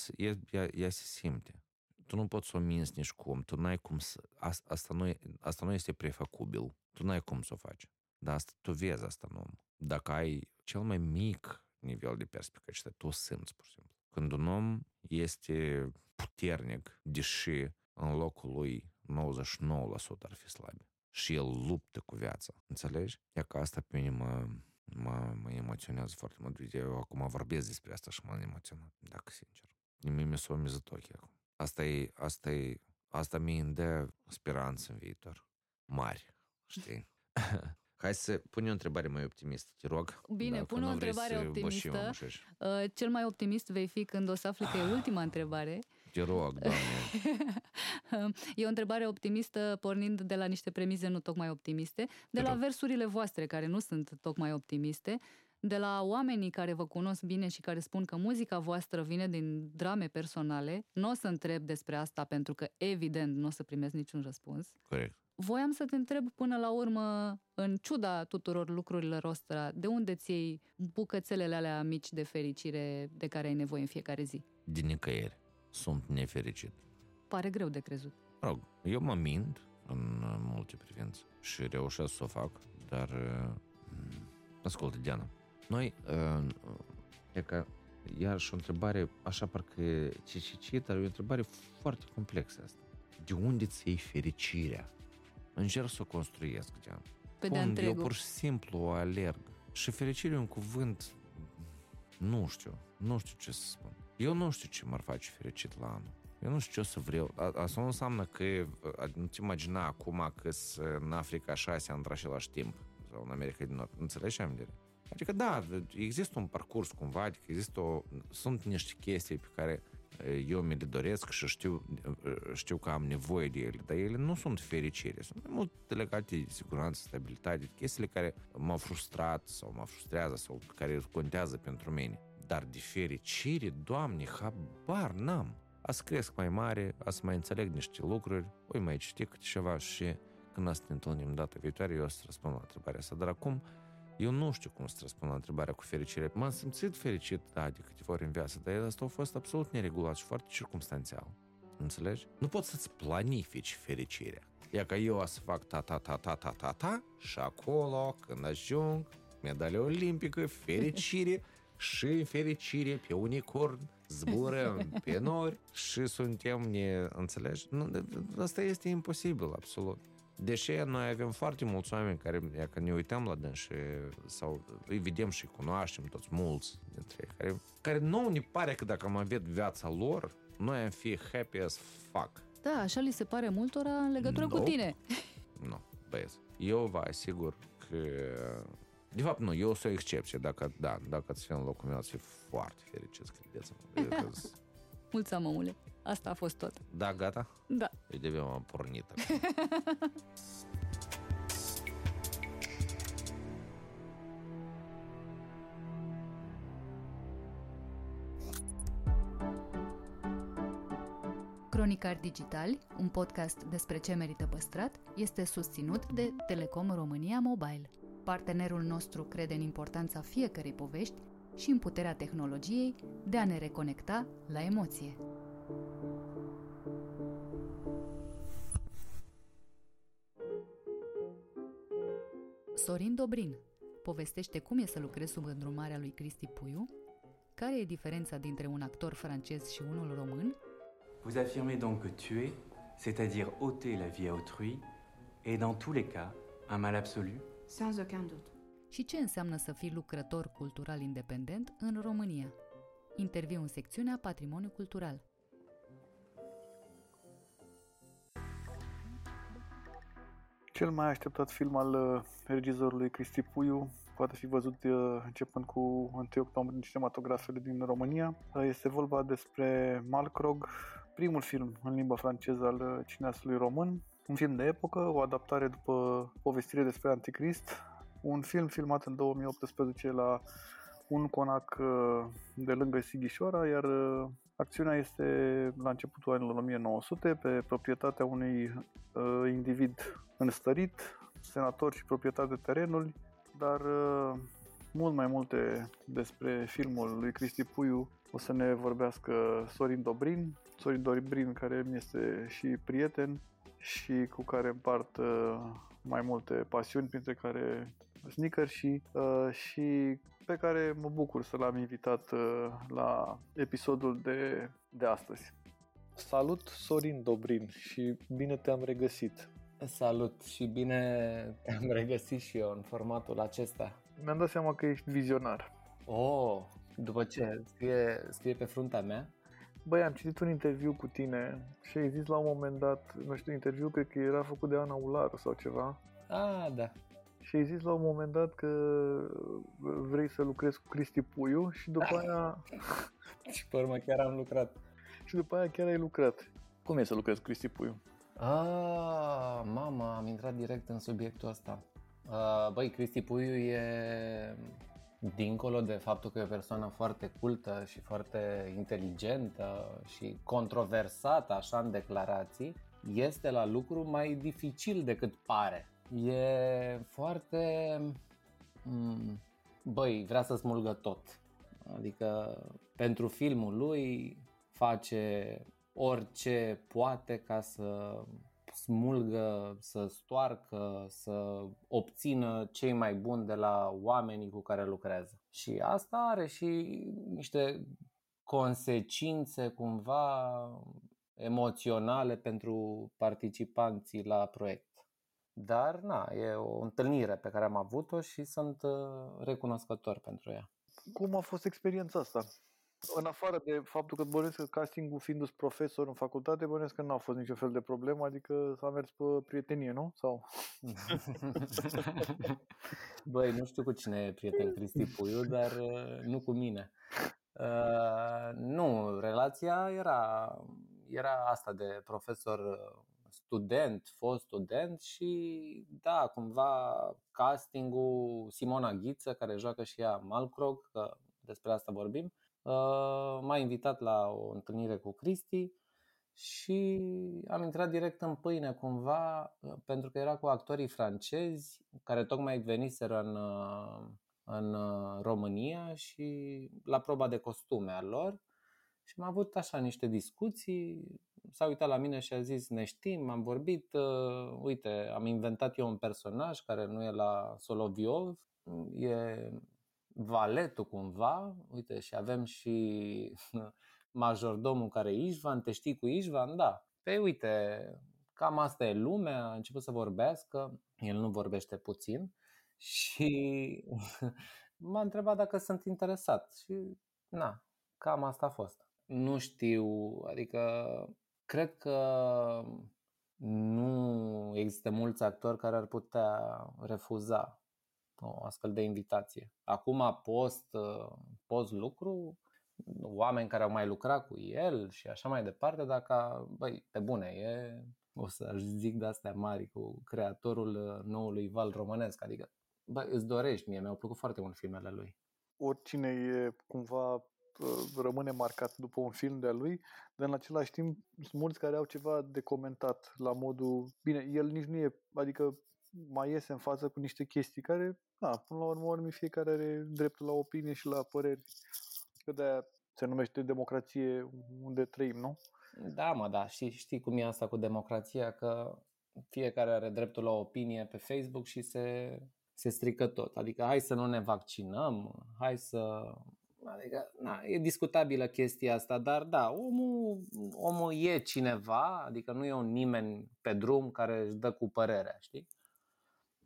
ea, ea se simte tu nu poți să o minți nici cum, tu n-ai cum să, asta nu, asta nu este prefăcubil, tu n-ai cum să o faci. Dar asta, tu vezi asta în om. Dacă ai cel mai mic nivel de perspicacitate, tu o simți, pur și simplu. Când un om este puternic, deși în locul lui 99% ar fi slab și el luptă cu viața, înțelegi? E că asta pe mine mă, mă, mă emoționează foarte mult. Eu acum vorbesc despre asta și m-am emoționat, dacă sincer. Nimic mi s-a mizat ochii acum. Asta e, asta e, asta mi îmi dă speranță în viitor. Mari, știi? (laughs) Hai să pun o întrebare mai optimistă, te rog. Bine, pun o întrebare optimistă. Uh, cel mai optimist vei fi când o să afli că e ultima întrebare. Te rog, doamne. (laughs) e o întrebare optimistă pornind de la niște premize nu tocmai optimiste, de la versurile voastre care nu sunt tocmai optimiste de la oamenii care vă cunosc bine și care spun că muzica voastră vine din drame personale, nu o să întreb despre asta pentru că evident nu o să primesc niciun răspuns. Corect. Voiam să te întreb până la urmă, în ciuda tuturor lucrurilor ăstora, de unde ți iei bucățelele alea mici de fericire de care ai nevoie în fiecare zi? Din nicăieri. Sunt nefericit. Pare greu de crezut. Rog, eu mă mint în multe privințe și reușesc să o fac, dar... Ascultă, Diana, noi, uh, e ca iarăși o întrebare, așa parcă ce ce ce, dar e o întrebare foarte complexă asta. De unde ți iei fericirea? Încerc să o construiesc, Diana. Pe de Eu pur și simplu o alerg. Și fericirea e un cuvânt Nu știu, nu știu ce să spun. Eu nu știu ce m-ar face fericit la anul. Eu nu știu ce o să vreau. Asta nu înseamnă că nu-ți imagina acum că în Africa șase ani într-același timp sau în America din Nord. Înțelegi ce am de Adică da, există un parcurs cumva, adică există o, sunt niște chestii pe care eu mi le doresc și știu, știu că am nevoie de ele, dar ele nu sunt fericire, sunt mai mult legate de siguranță, stabilitate, chestiile care m-au frustrat sau mă frustrează sau care contează pentru mine. Dar de fericire, Doamne, habar n-am. Azi cresc mai mare, azi mai înțeleg niște lucruri, voi mai citi câte ceva și când asta ne întâlnim data viitoare, eu o să răspund la întrebarea asta. Dar acum, eu nu știu cum să răspund la întrebarea cu fericire. M-am simțit fericit, da, de câteva ori în viață, dar asta a fost absolut neregulat și foarte circumstanțial. Înțelegi? Nu poți să-ți planifici fericirea. Ia că eu o să fac ta-ta-ta-ta-ta-ta-ta și acolo, când ajung, medalia olimpică, fericire (laughs) și fericire pe unicorn, zburăm (laughs) pe nori și suntem, ne înțelegi? Nu, asta este imposibil, absolut. Deși noi avem foarte mulți oameni care, dacă ne uităm la dânsi sau îi vedem și cunoaștem toți mulți dintre ei, care, care nu ne pare că dacă am avea viața lor, noi am fi happy as fuck. Da, așa li se pare multora în legătură nope. cu tine. Nu, băieți. Eu vă asigur că... De fapt, nu, eu sunt o excepție. Dacă, da, dacă ați fi în locul meu, ați fi foarte fericiți, credeți-mă. (laughs) Mulțumesc, omule. Asta a fost tot. Da, gata? Da. Eu de am pornit. Cronicar Digital, un podcast despre ce merită păstrat, este susținut de Telecom România Mobile. Partenerul nostru crede în importanța fiecărei povești și în puterea tehnologiei de a ne reconecta la emoție. Sorin Dobrin povestește cum e să lucrezi sub îndrumarea lui Cristi Puiu, care e diferența dintre un actor francez și unul român. Vous affirmez donc que tuer, c'est-à-dire ôter la vie à autrui, est dans tous les cas un mal absolu Sans aucun doute. Și ce înseamnă să fii lucrător cultural independent în România? Interviu în secțiunea Patrimoniu Cultural. Cel mai așteptat film al uh, regizorului Cristi Puiu. Poate fi văzut uh, începând cu 1 octombrie în cinematografele din România. Uh, este vorba despre Malkrog, primul film în limba franceză al cineastului român, un film de epocă, o adaptare după povestire despre Anticrist, un film filmat în 2018 la un conac de lângă Sighișoara, iar acțiunea este la începutul anilor 1900 pe proprietatea unui individ înstărit, senator și proprietar de terenuri, dar uh, mult mai multe despre filmul lui Cristi Puiu o să ne vorbească Sorin Dobrin, Sorin Dobrin care mi este și prieten și cu care împart uh, mai multe pasiuni, printre care sneaker și, uh, și pe care mă bucur să l-am invitat la episodul de, de astăzi. Salut Sorin Dobrin și bine te-am regăsit! Salut și bine te-am regăsit și eu în formatul acesta. Mi-am dat seama că ești vizionar. Oh, după ce? Scrie, scrie pe fruntea mea? Băi, am citit un interviu cu tine și ai zis la un moment dat, nu știu, interviu cred că era făcut de Ana Ularu sau ceva. Ah, da. Și ai zis la un moment dat că vrei să lucrezi cu Cristi Puiu și după aia... (laughs) și pe urmă chiar am lucrat. Și după aia chiar ai lucrat. Cum e să lucrezi cu Cristi Puiu? Ah, mama, am intrat direct în subiectul ăsta. Uh, băi, Cristi Puiu e dincolo de faptul că e o persoană foarte cultă și foarte inteligentă și controversată așa în declarații, este la lucru mai dificil decât pare. E foarte... Mm, băi, vrea să smulgă tot. Adică pentru filmul lui face orice poate ca să smulgă, să stoarcă, să obțină cei mai buni de la oamenii cu care lucrează. Și asta are și niște consecințe cumva emoționale pentru participanții la proiect. Dar, na, e o întâlnire pe care am avut-o și sunt uh, recunoscător pentru ea. cum a fost experiența asta? În afară de faptul că bănuiesc că castingul fiindu profesor în facultate, bănuiesc că n-a fost niciun fel de problemă, adică s-a mers pe prietenie, nu? Sau? (laughs) Băi, nu știu cu cine e prieten Cristi Puiu, dar uh, nu cu mine. Uh, nu, relația era, era asta de profesor uh, student, fost student și da, cumva castingul Simona Ghiță, care joacă și ea Malcrog, că despre asta vorbim, uh, m-a invitat la o întâlnire cu Cristi și am intrat direct în pâine cumva, uh, pentru că era cu actorii francezi care tocmai veniseră în, uh, în România și la proba de costume a lor și am avut așa niște discuții, s-a uitat la mine și a zis ne știm, am vorbit, uh, uite, am inventat eu un personaj care nu e la Soloviov, e valetul cumva, uite, și avem și (laughs) majordomul care e Ișvan, te știi cu Ișvan? Da. Pe uite, cam asta e lumea, a început să vorbească, el nu vorbește puțin (laughs) și m-a întrebat dacă sunt interesat și na, cam asta a fost. Nu știu, adică cred că nu există mulți actori care ar putea refuza o astfel de invitație. Acum, post, post lucru, oameni care au mai lucrat cu el și așa mai departe, dacă, băi, pe bune, e, o să zic de astea mari, cu creatorul noului val românesc, adică, băi, îți dorești, mie mi-au plăcut foarte mult filmele lui. Oricine e cumva rămâne marcat după un film de-a lui, dar în același timp sunt mulți care au ceva de comentat la modul, bine, el nici nu e, adică mai iese în față cu niște chestii care, da, până la urmă, urmă fiecare are dreptul la opinie și la păreri. Că de se numește democrație unde trăim, nu? Da, mă, da, și știi cum e asta cu democrația, că fiecare are dreptul la opinie pe Facebook și se, se strică tot. Adică hai să nu ne vaccinăm, hai să Adică, na, e discutabilă chestia asta, dar da, omul, omul e cineva, adică nu e un nimeni pe drum care își dă cu părerea, știi?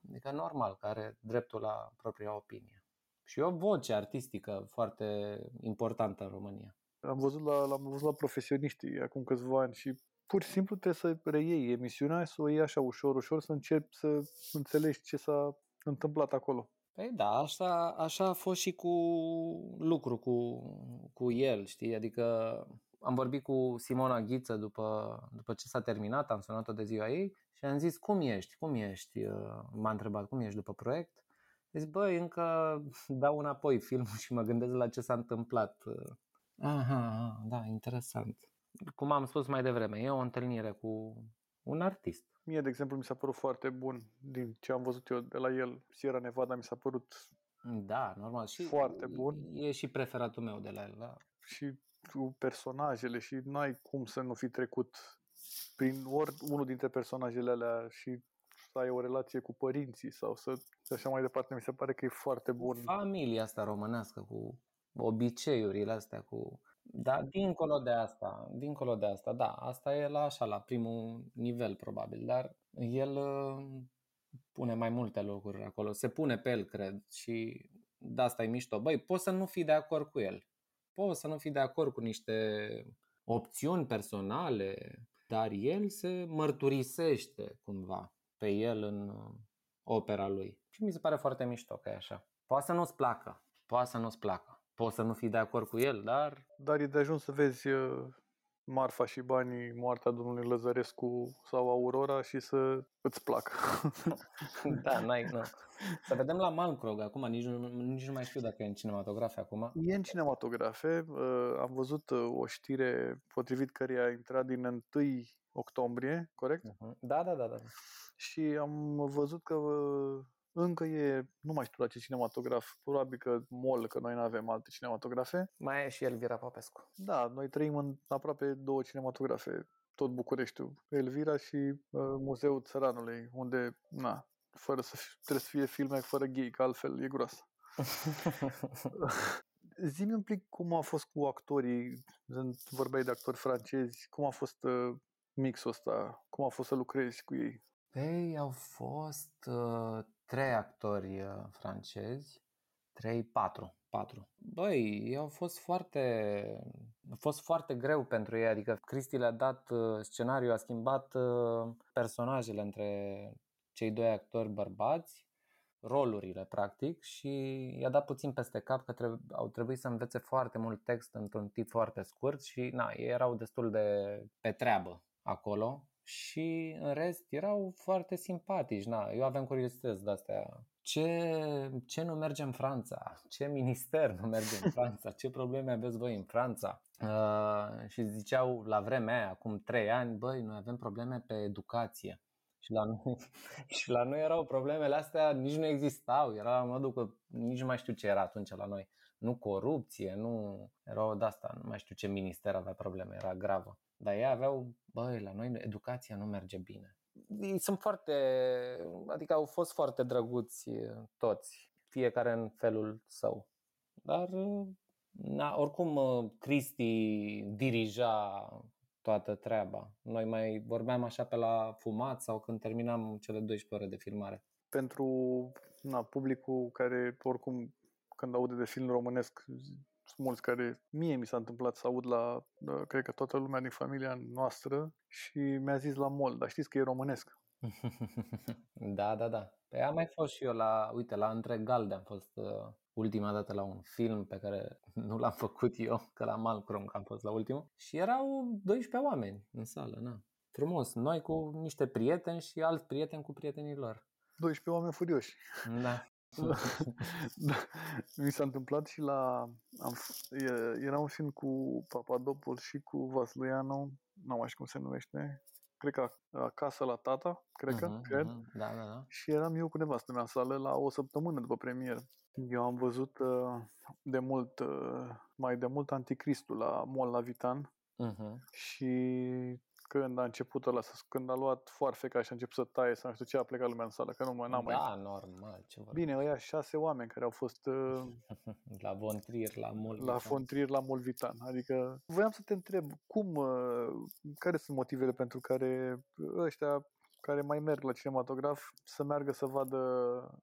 Adică normal, care are dreptul la propria opinie. Și o voce artistică foarte importantă în România. Am văzut la, l-am văzut la profesioniștii acum câțiva ani și pur și simplu trebuie să reiei emisiunea, să o iei așa ușor, ușor, să începi să înțelegi ce s-a întâmplat acolo. Păi da, așa, așa a fost și cu lucru cu, cu el, știi? Adică am vorbit cu Simona Ghiță după, după ce s-a terminat, am sunat-o de ziua ei și am zis, cum ești, cum ești? Uh, m-a întrebat, cum ești după proiect? Zis, băi, încă (laughs) dau înapoi filmul și mă gândesc la ce s-a întâmplat. Aha, da, interesant. Cum am spus mai devreme, e o întâlnire cu un artist. Mie, de exemplu, mi s-a părut foarte bun din ce am văzut eu de la el. Sierra Nevada mi s-a părut da, normal. Și foarte bun. E și preferatul meu de la el. Da. Și cu personajele și n-ai cum să nu fi trecut prin ori unul dintre personajele alea și să ai o relație cu părinții sau să și așa mai departe. Mi se pare că e foarte bun. Familia asta românească cu obiceiurile astea, cu da, dincolo de asta, dincolo de asta, da, asta e la așa, la primul nivel probabil, dar el uh, pune mai multe lucruri acolo, se pune pe el, cred, și de asta e mișto. Băi, poți să nu fii de acord cu el, poți să nu fii de acord cu niște opțiuni personale, dar el se mărturisește cumva pe el în uh, opera lui. Și mi se pare foarte mișto că e așa. Poate să nu-ți placă, poate să nu-ți placă poți să nu fii de acord cu el, dar... Dar e de ajuns să vezi uh, Marfa și banii, moartea domnului Lăzărescu sau Aurora și să îți placă. (laughs) da, n-ai, nu. Să vedem la Malmkrog acum, nici nu, nici nu mai știu dacă e în cinematografe acum. E în cinematografe. Uh, am văzut uh, o știre potrivit căreia a intrat din 1 octombrie, corect? Uh-huh. Da, da, da, da. Și am văzut că încă e, nu mai știu la ce cinematograf, probabil că MOL, că noi nu avem alte cinematografe. Mai e și Elvira Popescu. Da, noi trăim în aproape două cinematografe, tot Bucureștiul, Elvira și uh, Muzeul Țăranului, unde, na, fără să fie, trebuie să fie filme fără gay, că altfel e groasă. (laughs) Zi-mi un pic cum a fost cu actorii, vorbeai de actori francezi, cum a fost uh, mixul ăsta, cum a fost să lucrezi cu ei? Ei au fost uh, trei actori uh, francezi, trei, patru, patru. Băi, au fost foarte, a fost foarte greu pentru ei, adică Cristi le-a dat uh, scenariul, a schimbat uh, personajele între cei doi actori bărbați, rolurile practic și i-a dat puțin peste cap că trebuie, au trebuit să învețe foarte mult text într-un tip foarte scurt și na, ei erau destul de pe treabă acolo și în rest erau foarte simpatici. Na, eu aveam curiozități de astea. Ce, ce nu merge în Franța? Ce minister nu merge în Franța? Ce probleme aveți voi în Franța? Uh, și ziceau la vremea aia, acum trei ani, băi, noi avem probleme pe educație. Și la, noi, (laughs) și la noi erau problemele astea, nici nu existau. Era la modul că nici nu mai știu ce era atunci la noi. Nu corupție, nu... Era o de-asta, nu mai știu ce minister avea probleme, era gravă. Dar ei aveau, băi, la noi educația nu merge bine. Ei sunt foarte, adică au fost foarte drăguți toți, fiecare în felul său. Dar, na, oricum, Cristi dirija toată treaba. Noi mai vorbeam așa pe la fumat sau când terminam cele 12 ore de filmare. Pentru na, publicul care oricum când aude de film românesc sunt mulți care, mie mi s-a întâmplat să aud la, cred că toată lumea din familia noastră și mi-a zis la mol, dar știți că e românesc. (laughs) da, da, da. Păi am mai fost și eu la, uite, la Între Galde am fost uh, ultima dată la un film pe care (laughs) nu l-am făcut eu, că la Malcrom că am fost la ultimul. Și erau 12 oameni în sală, na. Frumos, noi cu niște prieteni și alți prieteni cu prietenii lor. 12 oameni furioși. Da. (laughs) (laughs) da. Mi s-a întâmplat și la... Am, era un film cu Papadopoulos și cu Vasluianu, nu mai știu cum se numește, cred că acasă la tata, cred că, uh-huh, cred. Uh-huh. Da, da, da. Și eram eu cu nevastă mea în sală la o săptămână după premieră. Eu am văzut uh, de mult, uh, mai de mult Anticristul la Mol la Vitan uh-huh. și când a început ăla, când a luat foarfeca și a început să taie, să nu știu ce, a plecat lumea în sală, că nu mai n-am da, mai... Da, normal. Ce Bine, ăia șase oameni care au fost... (laughs) Uh, la Vontrier, la Molvitan. La Vontrier, la Molvitan. Adică, voiam să te întreb, cum, uh, care sunt motivele pentru care ăștia care mai merg la cinematograf să meargă să vadă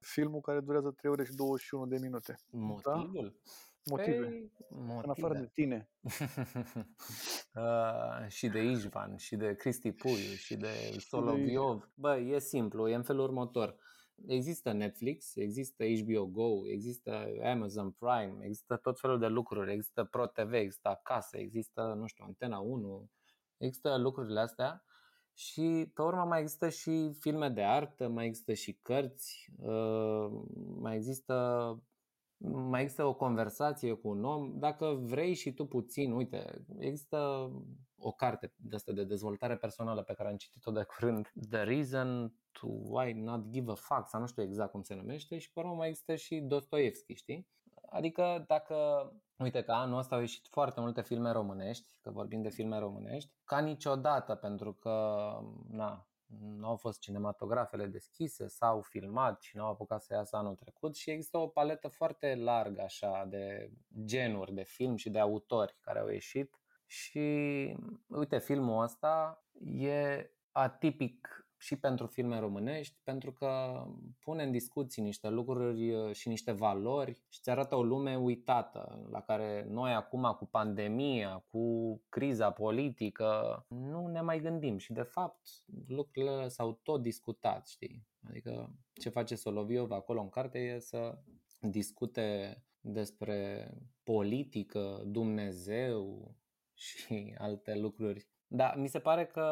filmul care durează 3 ore și 21 de minute. Motivul? Da? Motive. Păi, motive. În afară de tine. uh, (laughs) și de Ișvan, și de Cristi Puiu, și de Soloviov. Bă, e simplu, e în felul următor. Există Netflix, există HBO Go, există Amazon Prime, există tot felul de lucruri, există Pro TV, există acasă, există, nu știu, Antena 1, există lucrurile astea și pe urmă mai există și filme de artă, mai există și cărți, uh, mai există mai există o conversație cu un om, dacă vrei și tu puțin, uite, există o carte de asta de dezvoltare personală pe care am citit-o de (laughs) curând, The Reason to Why Not Give a Fuck, sau nu știu exact cum se numește, și pe urmă mai există și Dostoevski, știi? Adică dacă, uite că anul ăsta au ieșit foarte multe filme românești, că vorbim de filme românești, ca niciodată, pentru că, na, nu au fost cinematografele deschise, s-au filmat și nu au apucat să iasă anul trecut și există o paletă foarte largă așa de genuri de film și de autori care au ieșit. Și uite, filmul ăsta e atipic și pentru filme românești, pentru că pune în discuții niște lucruri uh, și niște valori și îți arată o lume uitată, la care noi acum cu pandemia, cu criza politică, nu ne mai gândim și de fapt lucrurile s-au tot discutat, știi? Adică ce face Soloviov acolo în carte e să discute despre politică, Dumnezeu și alte lucruri. Da, mi se pare că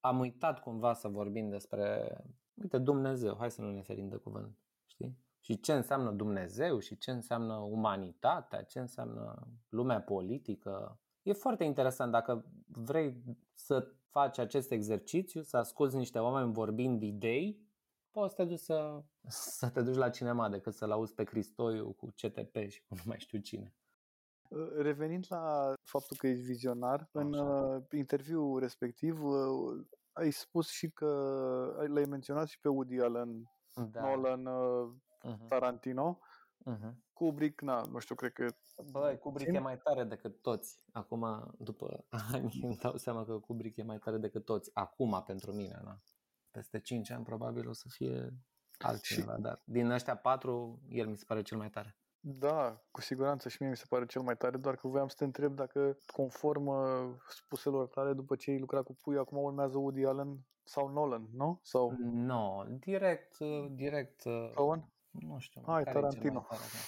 am uitat cumva să vorbim despre, uite, Dumnezeu, hai să nu ne ferim de cuvânt, știi? Și ce înseamnă Dumnezeu și ce înseamnă umanitatea, ce înseamnă lumea politică. E foarte interesant dacă vrei să faci acest exercițiu, să asculți niște oameni vorbind idei, poți să te duci, să, (laughs) să te duci la cinema decât să-l auzi pe Cristoiu cu CTP și cu nu mai știu cine. Revenind la faptul că ești vizionar, Așa. în uh, interviul respectiv uh, ai spus și că l-ai menționat și pe Woody Allen, da. Nolan, uh, uh-huh. Tarantino. Uh-huh. Kubrick, na, nu știu, cred că... Băi, Kubrick e mai tare decât toți. Acum, după ani, (laughs) îmi dau seama că Kubrick e mai tare decât toți. Acum, pentru mine, na. Peste 5 ani, probabil, o să fie altcineva, și... dar din ăștia patru, el mi se pare cel mai tare. Da, cu siguranță și mie mi se pare cel mai tare, doar că voiam să te întreb dacă, conform uh, spuselor tale, după ce ai lucrat cu Pui, acum urmează Woody Allen sau Nolan, nu? Sau No, direct, uh, direct, uh, Cohen? nu știu. Hai, care e cel mai Tarantino. tare, da.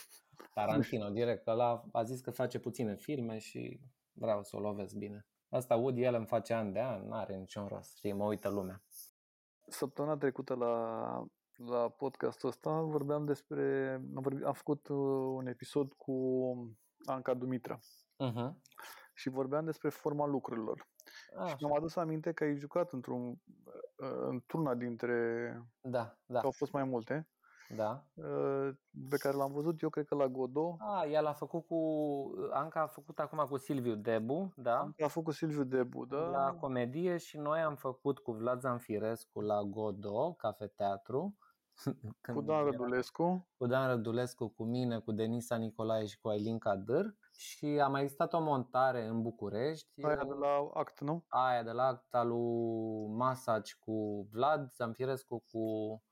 (laughs) Tarantino, direct, că ăla a zis că face puține filme și vreau să o lovesc bine. Asta Woody Allen face an de an, n-are niciun rost, știi, mă uită lumea. Săptămâna trecută la, la podcastul ăsta vorbeam despre... Am, vorbit, am făcut uh, un episod cu Anca Dumitra Uh-huh. și vorbeam despre forma lucrurilor. Și mi-am adus aminte că ai jucat într-un, uh, într-una dintre... Da, da, Că au fost mai multe. da. uh, Pe care l-am văzut eu, cred că la Godot. A, ea l-a făcut cu, Anca a făcut acum cu Silviu Debu, da? A făcut Silviu Debu, da? La comedie și noi am făcut cu Vlad Zanfirescu la Godo, Cafe Teatru. (laughs) Când Cu Dan era- Rădulescu. cu Dan Rădulescu, cu mine, cu Denisa Nicolae și cu Ailin Cadâr și a mai existat o montare în București, Aia de la act, nu? aia de la acta lui Masaci cu Vlad Zamfirescu, cu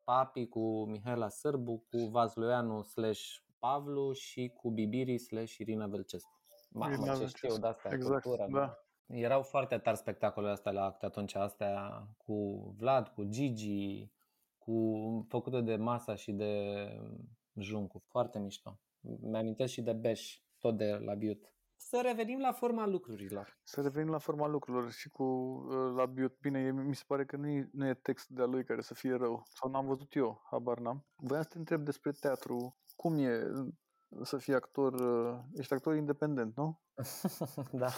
Papi, cu Mihaela Sârbu, cu Vazluianu slash Pavlu și cu Bibiri slash Irina Velcescu. Mamă, Irina ce Velcescu, știu de astea, exact, cultură. da. Erau foarte tari spectacolele astea la act atunci, astea cu Vlad, cu Gigi, cu făcute de Masa și de Juncu. Foarte mișto. Mi-amintesc și de Beș, tot de la Biut. Să revenim la forma lucrurilor. Să revenim la forma lucrurilor și cu uh, la Biot. Bine, e- mi se pare că nu e, nu e text de-a lui care să fie rău. Sau n-am văzut eu, habar n-am. Voiam să te întreb despre teatru. Cum e uh, să fii actor? uh, Ești actor independent, nu? (laughs) da.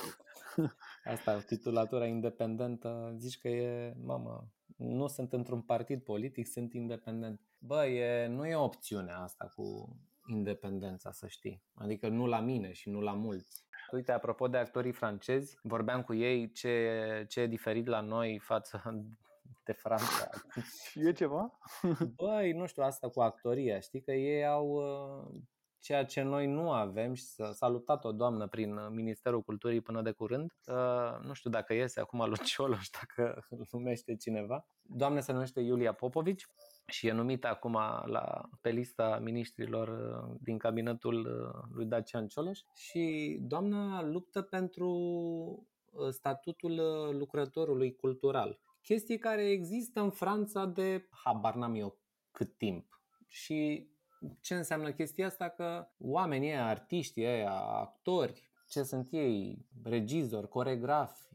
Asta, titulatura independentă, zici că e, mamă, nu sunt într-un partid politic, sunt independent. Bă, e, nu e opțiunea asta cu independența, să știi. Adică nu la mine și nu la mulți. Uite, apropo de actorii francezi, vorbeam cu ei ce, ce e diferit la noi față (laughs) de Franța. Și e ceva? (laughs) Băi, nu știu, asta cu actoria, știi că ei au uh, ceea ce noi nu avem și s-a salutat o doamnă prin uh, Ministerul Culturii până de curând. Uh, nu știu dacă iese acum (laughs) lui Cioloș, dacă îl numește cineva. Doamna se numește Iulia Popovici și e numită acum la, pe lista ministrilor uh, din cabinetul uh, lui Dacian Cioloș și doamna luptă pentru uh, statutul uh, lucrătorului cultural. Chestie care există în Franța de habar n-am eu cât timp. Și ce înseamnă chestia asta? Că oamenii ăia, artiștii ăia, actori, ce sunt ei, regizori, coregrafi,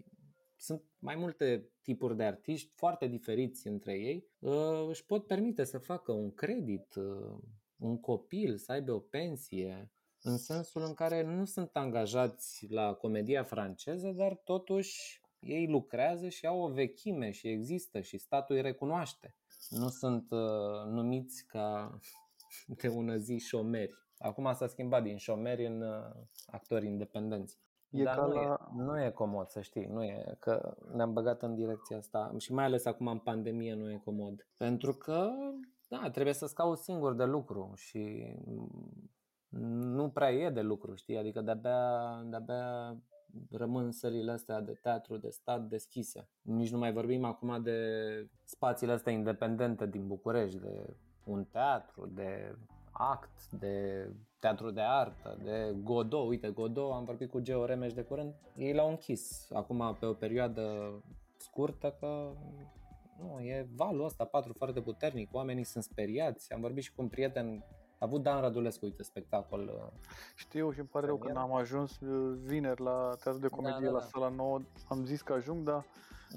sunt mai multe tipuri de artiști foarte diferiți între ei, uh, își pot permite să facă un credit, uh, un copil, să aibă o pensie, în sensul în care nu sunt angajați la comedia franceză, dar totuși ei lucrează și au o vechime și există și statul îi recunoaște. Nu sunt uh, numiți ca de ună zi șomeri. Acum s-a schimbat din șomeri în uh, actori independenți. E Dar ca nu, la... e, nu e comod, să știi, nu e, că ne-am băgat în direcția asta și mai ales acum în pandemie nu e comod. Pentru că, da, trebuie să-ți cauți singur de lucru și mm, nu prea e de lucru, știi, adică de-abia, de-abia rămân sălile astea de teatru, de stat deschise. Nici nu mai vorbim acum de spațiile astea independente din București, de un teatru, de act, de teatru de artă, de Godot. Uite, Godot, am vorbit cu Geo Remeș de curând, ei l-au închis acum pe o perioadă scurtă că nu, e valul ăsta, patru foarte puternic, oamenii sunt speriați. Am vorbit și cu un prieten, a avut Dan Rădulescu, uite, spectacol. uh, Știu și îmi pare rău că Premieră. n-am ajuns uh, vineri la teatru de comedie da, la da. sala 9. Am zis că ajung, dar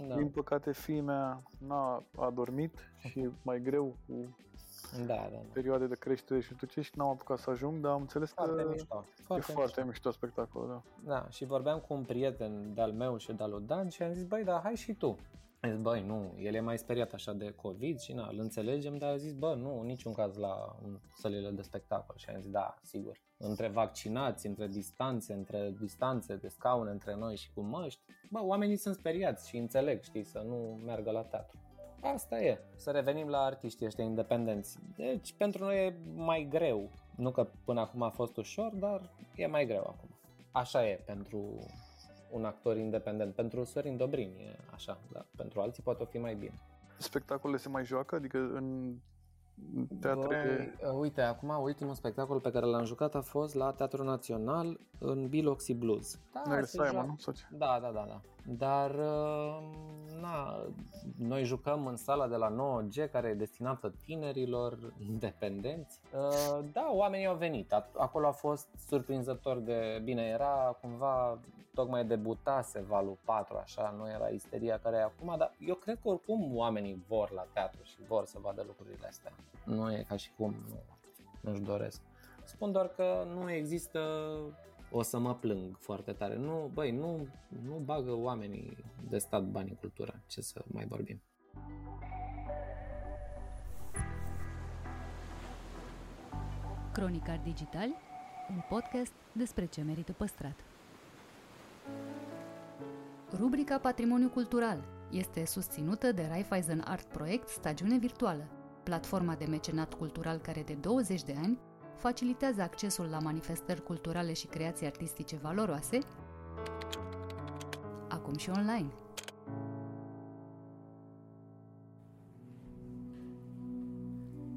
Da, din păcate fiii mea n-a adormit (laughs) și mai greu cu da, da. da. perioade de creștere și nu știu ce și n-am apucat să ajung, dar am înțeles Foarte că mișto. e Foarte foarte mișto spectacolul, da. Da, și vorbeam cu un prieten de-al meu și de-al lui Dan și am zis, băi, dar hai și tu. Am zis, băi, nu, el e mai speriat așa de COVID și na, îl înțelegem, dar a zis, bă, nu, în niciun caz la în sălile de spectacol. Și am zis, da, sigur. Între vaccinați, între distanțe, între distanțe de scaune între noi și cu măști, bă, oamenii sunt speriați și înțeleg, știi, să nu meargă la teatru. Asta e. Să revenim la artiștii ăștia independenți. Deci, pentru noi e mai greu. Nu că până acum a fost ușor, dar e mai greu acum. Așa e pentru un actor independent. Pentru Sorin Dobrin e așa, dar pentru alții poate o fi mai bine. Spectacolele se mai joacă? Adică în teatre... Băi, uite, acum ultimul spectacol pe care l-am jucat a fost la Teatrul Național în Biloxi Blues. Da, Neil Simon, nu? Sau ce? Da, da, da, da. Dar, uh, na, noi jucăm în sala de la 9G, care e destinată tinerilor independenți. Uh, Da, oamenii au venit. A- Acolo a fost surprinzător de bine. Era cumva, tocmai debutase valul 4, așa, nu era isteria care e acum, dar eu cred că oricum oamenii vor la teatru și vor să vadă lucrurile astea. Nu e ca și cum nu, nu-și doresc. Spun doar că nu există o să mă plâng foarte tare. Nu, băi, nu, nu bagă oamenii de stat bani în cultură. Ce să mai vorbim? Cronicar Digital, un podcast despre ce merită păstrat. Rubrica Patrimoniu Cultural este susținută de Raiffeisen Art Project Stagiune Virtuală, platforma de mecenat cultural care de 20 de ani facilitează accesul la manifestări culturale și creații artistice valoroase, acum și online.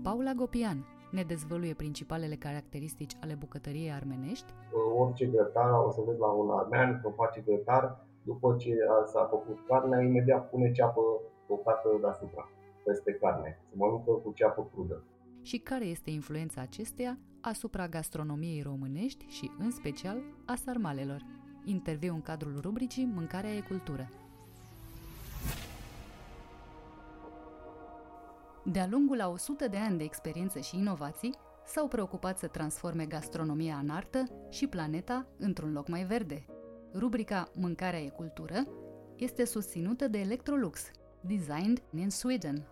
Paula Gopian ne dezvăluie principalele caracteristici ale bucătăriei armenești, orice grătar, o să vezi la un armean că face grătar, după ce a- s-a făcut carnea, imediat pune ceapă tocată deasupra, peste carne. Se mănâncă cu ceapă crudă. Și care este influența acesteia asupra gastronomiei românești și, în special, a sarmalelor. Interviu în cadrul rubricii Mâncarea e cultură. De-a lungul a 100 de ani de experiență și inovații, s-au preocupat să transforme gastronomia în artă și planeta într-un loc mai verde. Rubrica Mâncarea e cultură este susținută de Electrolux, designed in Sweden.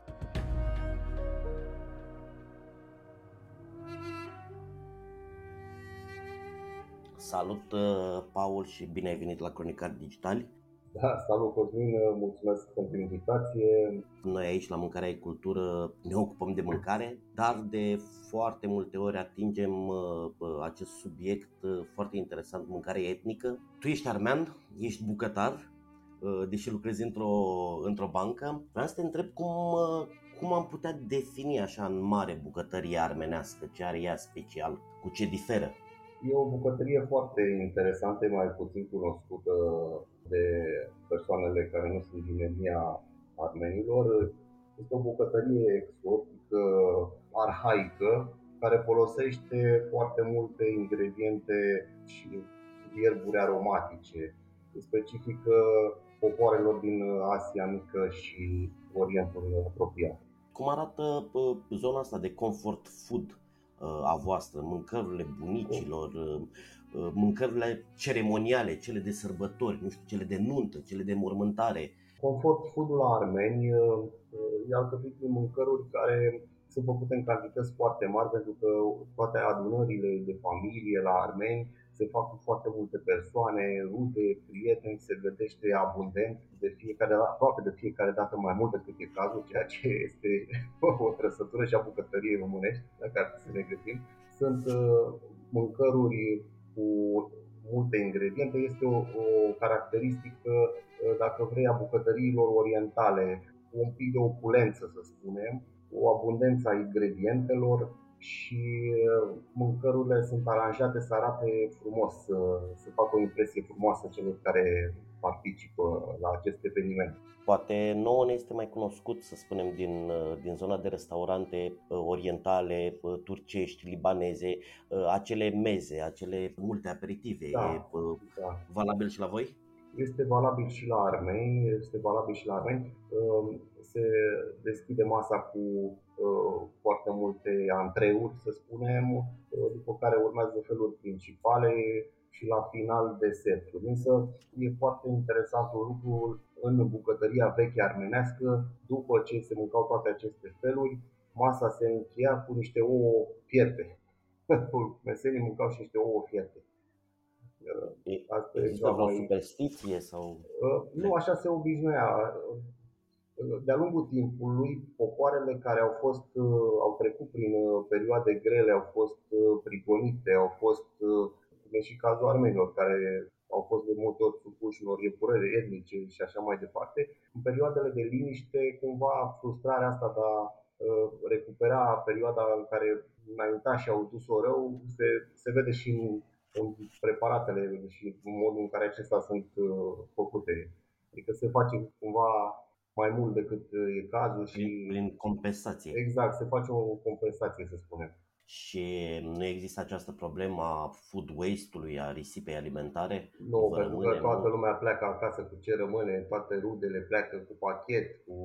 Salut, uh, Paul, și bine ai venit la Cronicar Digitali. Da, salut Cosmin, mulțumesc pentru invitație. Noi aici la Mâncarea e Cultură ne ocupăm de mâncare, dar de foarte multe ori atingem uh, uh, acest subiect uh, foarte interesant, mâncare etnică. Tu ești armean, ești bucătar, uh, deși lucrezi într-o, într-o bancă. Vreau să te întreb cum, uh, cum am putea defini așa în mare bucătăria armenească, ce are ea special, cu ce diferă. E o bucătărie foarte interesantă, mai puțin cunoscută de persoanele care nu sunt din etnia armenilor. Este o bucătărie exotică, arhaică, care folosește foarte multe ingrediente și ierburi aromatice, specifică popoarelor din Asia Mică și Orientul apropiat. Cum arată uh, zona asta de comfort food uh, a voastră, mâncărurile bunicilor, uh, uh, mâncărurile ceremoniale, cele de sărbători, nu știu, cele de nuntă, cele de mormântare. Comfort food la armeni uh, e alcătuit din mâncăruri care sunt făcute în cantități foarte mari pentru că toate adunările de familie la armeni se fac cu foarte multe persoane, rude, prieteni, se gătește abundent de fiecare dată, aproape de fiecare dată mai mult decât e cazul, ceea ce este (laughs) o trăsătură și a bucătăriei românești, dacă ar fi să ne gândim. Sunt uh, mâncăruri cu multe ingrediente, este o, o caracteristică, uh, dacă vrei, a bucătăriilor orientale, cu un pic de opulență, să spunem, o abundență a ingredientelor și uh, mâncărurile sunt aranjate să arate frumos, să, să facă o impresie frumoasă celor care participă la acest eveniment. Poate nouă ne este mai cunoscut, să spunem, din, uh, din zona de restaurante uh, orientale, uh, turcești, libaneze, uh, acele meze, acele multe aperitive. Da. E uh, Da. valabil și la voi? Este valabil și la armeni, este valabil și la armeni. Um, Se deschide masa cu uh, foarte multe antreuri, să spunem, uh, după care urmează feluri principale și la final deserturi. Însă e foarte interesant un lucru în bucătăria veche armenească, după ce se mâncau toate aceste feluri, masa se încheia cu niște ouă fierte. (laughs) Mesenii mâncau și niște ouă fierte. Uh, E- Asta e Există cea vreo mai- superstiție sau... Uh, Nu, așa se obișnuia. Uh, De-a lungul timpului, popoarele care au fost, uh, au trecut prin uh, perioade grele, au fost uh, prigonite, au fost, uh, cum e și cazul armenilor, care au fost de multe ori supuși unor epurări etnice și așa mai departe. În perioadele de liniște, cumva frustrarea asta de a recupera perioada în care înainta și au dus-o rău, se, se vede și în, în preparatele și în modul în care acestea sunt făcute. Adică se face cumva mai mult decât e cazul și... Prin compensație. Exact, se face o compensație, să spunem și nu există această problemă a food waste-ului, a risipei alimentare? Nu, pentru că toată lumea pleacă acasă cu ce rămâne, toate rudele pleacă cu pachet, cu...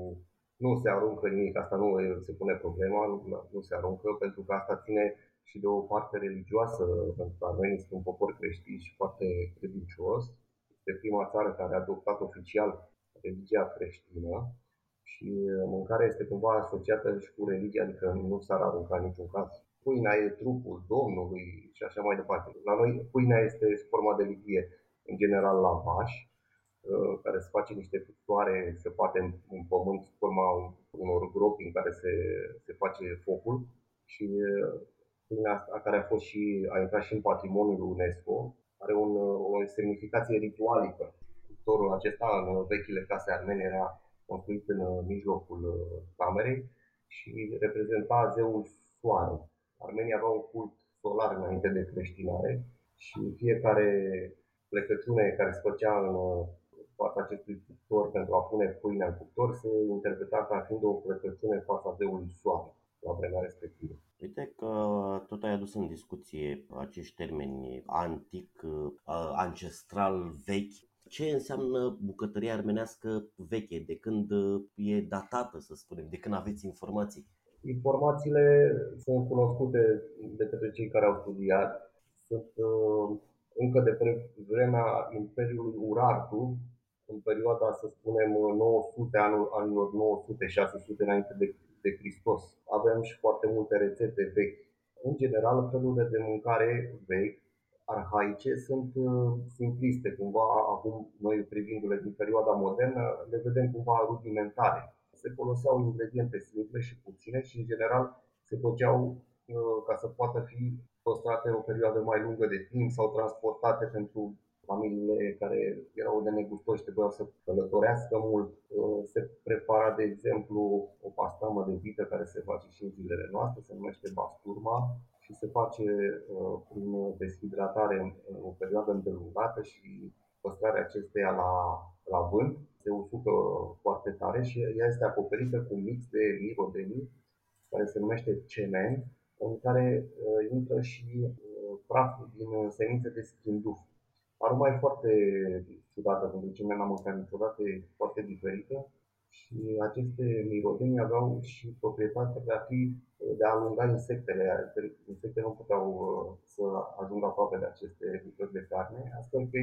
nu se aruncă nimic, asta nu se pune problema, nu, nu se aruncă, pentru că asta ține și de o parte religioasă, pentru că armenii sunt un popor creștin și foarte credincios. Este prima țară care a adoptat oficial religia creștină și mâncarea este cumva asociată și cu religia, adică nu s-ar arunca în niciun caz pâinea e trupul Domnului și așa mai departe. La noi pâinea este forma de livie, în general la vaș, uh, care se face niște pictoare, se poate în, în pământ forma unor gropi în care se, se face focul și uh, pâinea asta, care a fost și a intrat și în patrimoniul UNESCO, are un, o semnificație ritualică. Pictorul acesta în vechile case armene era construit în mijlocul uh, camerei și reprezenta zeul soare. Armenia avea un cult solar înainte de creștinare și fiecare plecăciune care se făcea în fața acestui cuptor pentru a pune pâinea în cuptor se interpreta ca fiind o plecăciune în fața zeului soare la vremea respectivă. Uite că tot ai adus în discuție acești termeni antic, ancestral, vechi. Ce înseamnă bucătăria armenească veche, de când e datată, să spunem, de când aveți informații? Informațiile sunt cunoscute de către cei care au studiat. Sunt uh, încă de pe vremea Imperiului Urartu, în perioada, să spunem, 900, anul, anilor 900-600 înainte de, de Hristos. Avem și foarte multe rețete vechi. În general, felurile de mâncare vechi, arhaice, sunt uh, simpliste. Cumva, acum, noi privindu-le din perioada modernă, le vedem cumva rudimentare se foloseau ingrediente simple și puține și, în general, se făceau uh, ca să poată fi păstrate o perioadă mai lungă de timp sau transportate pentru familiile care erau de negustoși, trebuiau să călătorească mult. Uh, se prepara, de exemplu, o pastamă de vită care se face și în zilele noastre, se numește basturma și se face uh, prin deshidratare în o perioadă îndelungată și păstrarea acesteia la, la vânt se usucă foarte tare și ea este acoperită cu un mix de mirodenii care se numește cement, în care uh, intră și uh, praful din semințe de schinduf. Aroma e foarte ciudată, pentru ce n-am mâncat niciodată, e foarte diferită și aceste mirodenii aveau și proprietatea de a fi de a alunga insectele. Insectele nu puteau uh, să ajungă aproape de aceste bucăți de carne, astfel că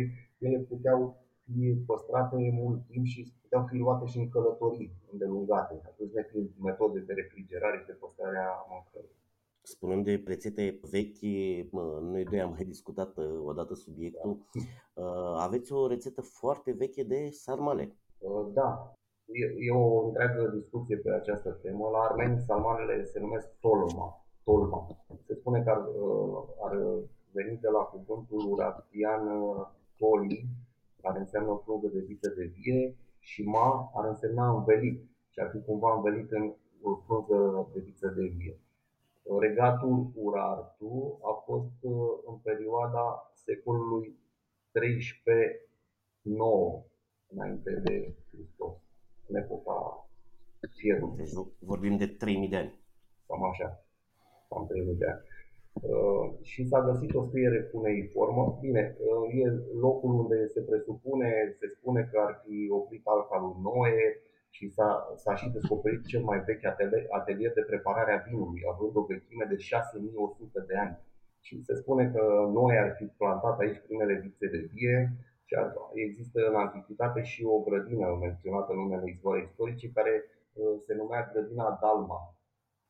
ele puteau fi păstrate mult timp și puteau fi luate și în călătorii îndelungate, atunci nefiind metode de refrigerare și de păstrare a mâncării. Spunând de rețete vechi, noi doi am mai discutat uh, odată subiectul. Da. Uh, aveți o rețetă foarte veche de sarmale. Uh, da, e, o întreagă discuție pe această temă. La armeni sarmalele se numesc tolma. tolma. Se spune că ar, ar veni de la cuvântul urartian toli, care înseamnă frungă de viță de vie, și ma ar însemna învelit și ar fi cumva învelit în o frunză de viță de vie. Regatul Urartu a fost uh, în perioada secolului 13-9 înainte de Hristos, în epoca fierului. Deci vorbim de 3000 de ani. Cam așa, cam 3000 de ani. Uh, și s-a găsit o scriere cuneiformă. Bine, uh, e locul unde se presupune, se spune că ar fi oprit alfa lui Noe și s-a, s-a și descoperit cel mai vechi atelier, atelier de preparare a vinului, având o vechime de 6100 de ani. Și se spune că Noe ar fi plantat aici primele vițe de vie și ar, există în antichitate și o grădină menționată în unele izvoare istorice care uh, se numea grădina Dalma,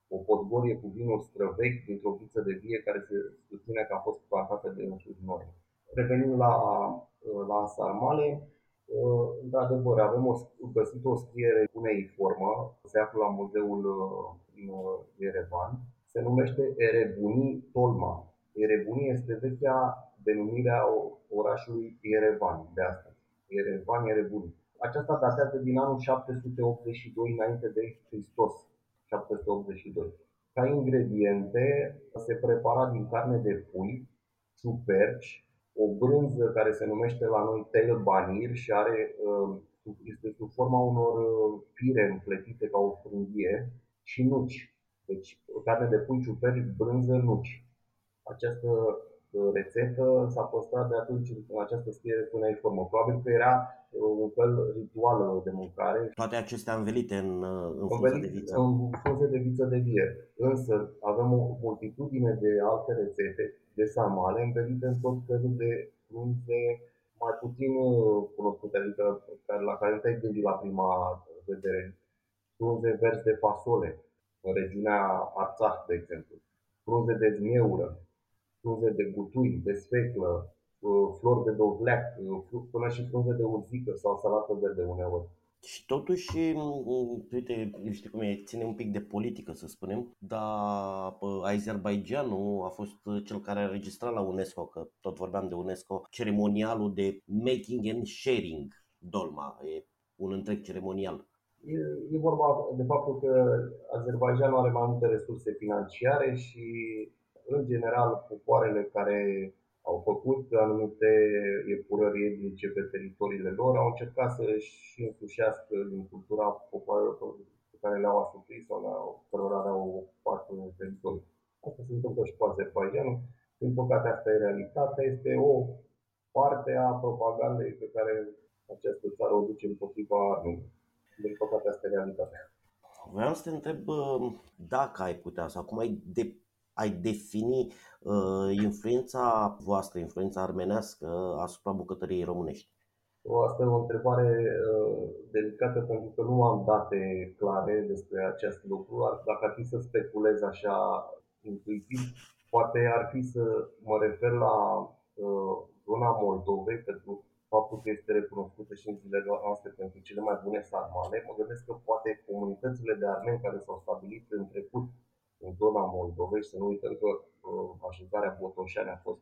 o podgorie cu vinuri străvechi dintr-o viță de vie care se susține că a fost plantată de însuși noi. Revenind la, la sarmale, într-adevăr, avem o, găsit o scriere cuneiformă, se află la muzeul din Yerevan, se numește Erebuni Tolma. Erebuni este vechea denumire a orașului Yerevan de astăzi. Yerevan, Erebuni. Aceasta datează din anul 782 înainte de Hristos 1782. Ca ingrediente se prepara din carne de pui, ciuperci, o brânză care se numește la noi tail banir și are, uh, este sub forma unor uh, fire împletite ca o frânghie și nuci. Deci carne de pui, ciuperci, brânză, nuci. Această rețetă s-a păstrat de atunci în această scriere până în formă. Probabil că era uh, un fel ritual de mâncare. Toate acestea învelite în, uh, în frunze de viță. În frunze de viță de vie. Însă avem o multitudine de alte rețete de samale învelite în tot felul de frunze mai puțin uh, cunoscute, adică la care nu te-ai gândit la prima vedere. Frunze verzi de fasole, în regiunea Arțah, de exemplu. Frunze de zmeură, frunze de gutui, de sfeclă, uh, flori de dovleac, uh, până și frunze de urzică sau salată verde uneori. Și totuși, uite, știi cum e, ține un pic de politică, să spunem, dar Azerbaijanul a fost cel care a registrat la UNESCO, că tot vorbeam de UNESCO, ceremonialul de making and sharing dolma, e un întreg ceremonial. E, e vorba de faptul că Azerbaijanul are mai multe resurse financiare și în general, popoarele care au făcut anumite epurări etnice pe teritoriile lor au încercat să-și însușească din cultura popoarelor pe care le-au asuprit sau le-au, cărora le-au ocupat în teritoriu. Asta se întâmplă și cu Azerbaijanul. Din păcate, asta e realitatea. Este o parte a propagandei pe care această țară o duce împotriva armei. Din păcate, asta e realitatea. Vreau să te întreb dacă ai putea sau cum ai de ai defini uh, influența voastră, influența armenească asupra bucătăriei românești? Asta e o întrebare uh, delicată pentru că nu am date clare despre acest lucru. Dacă ar fi să speculez așa intuitiv, poate ar fi să mă refer la uh, zona Moldovei, pentru faptul că este recunoscută și în zilele noastre pentru cele mai bune sarmale. Mă gândesc că poate comunitățile de armeni care s-au stabilit în trecut în zona Moldovei și să nu uităm că uh, așezarea Botoșani a fost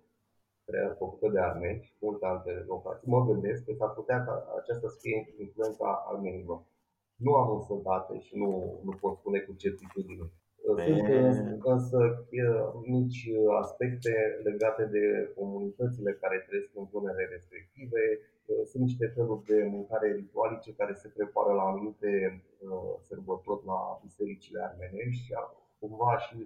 creată, făcută de armeni și multe alte locații. Mă gândesc că s-ar putea ca aceasta să fie influența armenilor. Nu am însă date și nu, nu pot spune cu certitudine. Sunt însă mici aspecte legate de comunitățile care trăiesc în zonele respective. Sunt niște feluri de mâncare ritualice care se prepară la anumite uh, sărbători la bisericile armenești cumva și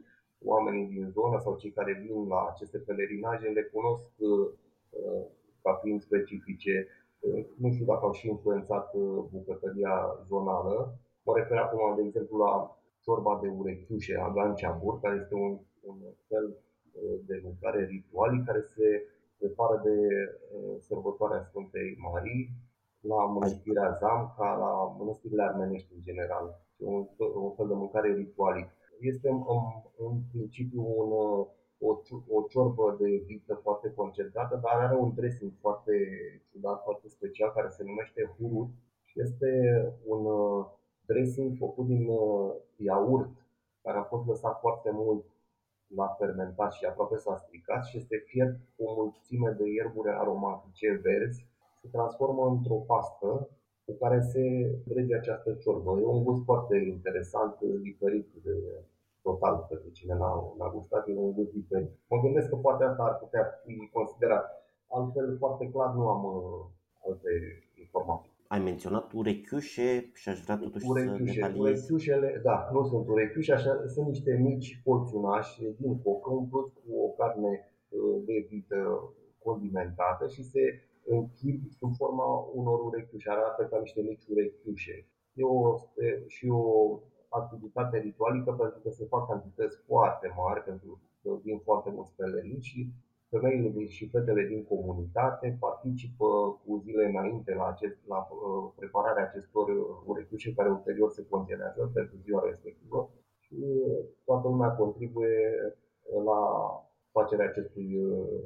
oamenii din zonă sau cei care vin la aceste pelerinaje le cunosc uh, ca fiind specifice. Uh, nu știu dacă au și influențat uh, bucătăria zonală. Mă refer acum, de exemplu, la ciorba de urechiușe, agan ceambur, care este un, un fel de mâncare ritual care se prepară de sărbătoarea Sfântei Marii la mănăstirea Zamca, la mănăstirile armenești în general. Un, un fel de mâncare ritualică este în, în principiu un, o, o ciorbă de vită foarte concentrată, dar are un dressing foarte ciudat, foarte special, care se numește hurut. Este un uh, dressing făcut din uh, iaurt, care a fost lăsat foarte mult la fermentat și aproape s-a stricat și este fiert cu o mulțime de ierburi aromatice verzi, se transformă într-o pastă cu care se trece această ciorbă. E un gust foarte interesant, diferit de total pentru cine n-a, n-a gustat, e un gust diferit. Mă gândesc că poate asta ar putea fi considerat. Altfel, foarte clar, nu am uh, alte informații. Ai menționat urechiușe și aș vrea totuși urechiușe, să detaliezi. Urechiușele, da, nu sunt urechiușe, așa, sunt niște mici porționași din focă umpluți cu o carne uh, de vită condimentată și se închid sub forma unor urechiușe, arată ca niște mici urechiușe. E o, și o activitate ritualică pentru că se fac cantități foarte mari, pentru că vin foarte mulți pelerici și femeile și fetele din comunitate participă cu zile înainte la, acest, la uh, prepararea acestor urechiușe care ulterior se congelează pentru ziua respectivă și toată lumea contribuie la facerea acestui uh,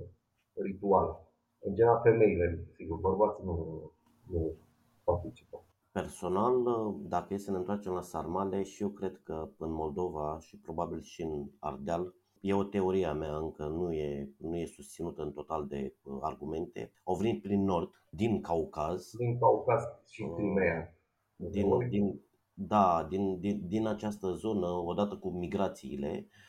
ritual. În general, femeile, sigur, bărbații nu, nu participă. Personal, dacă e să ne întoarcem la sarmale, și eu cred că în Moldova și probabil și în Ardeal, e o teorie a mea, încă nu e, nu e susținută în total de uh, argumente. Au venit prin nord, din Caucaz. Din Caucaz și Crimea. Din, din, Da, din, din, din această zonă, odată cu migrațiile, uh,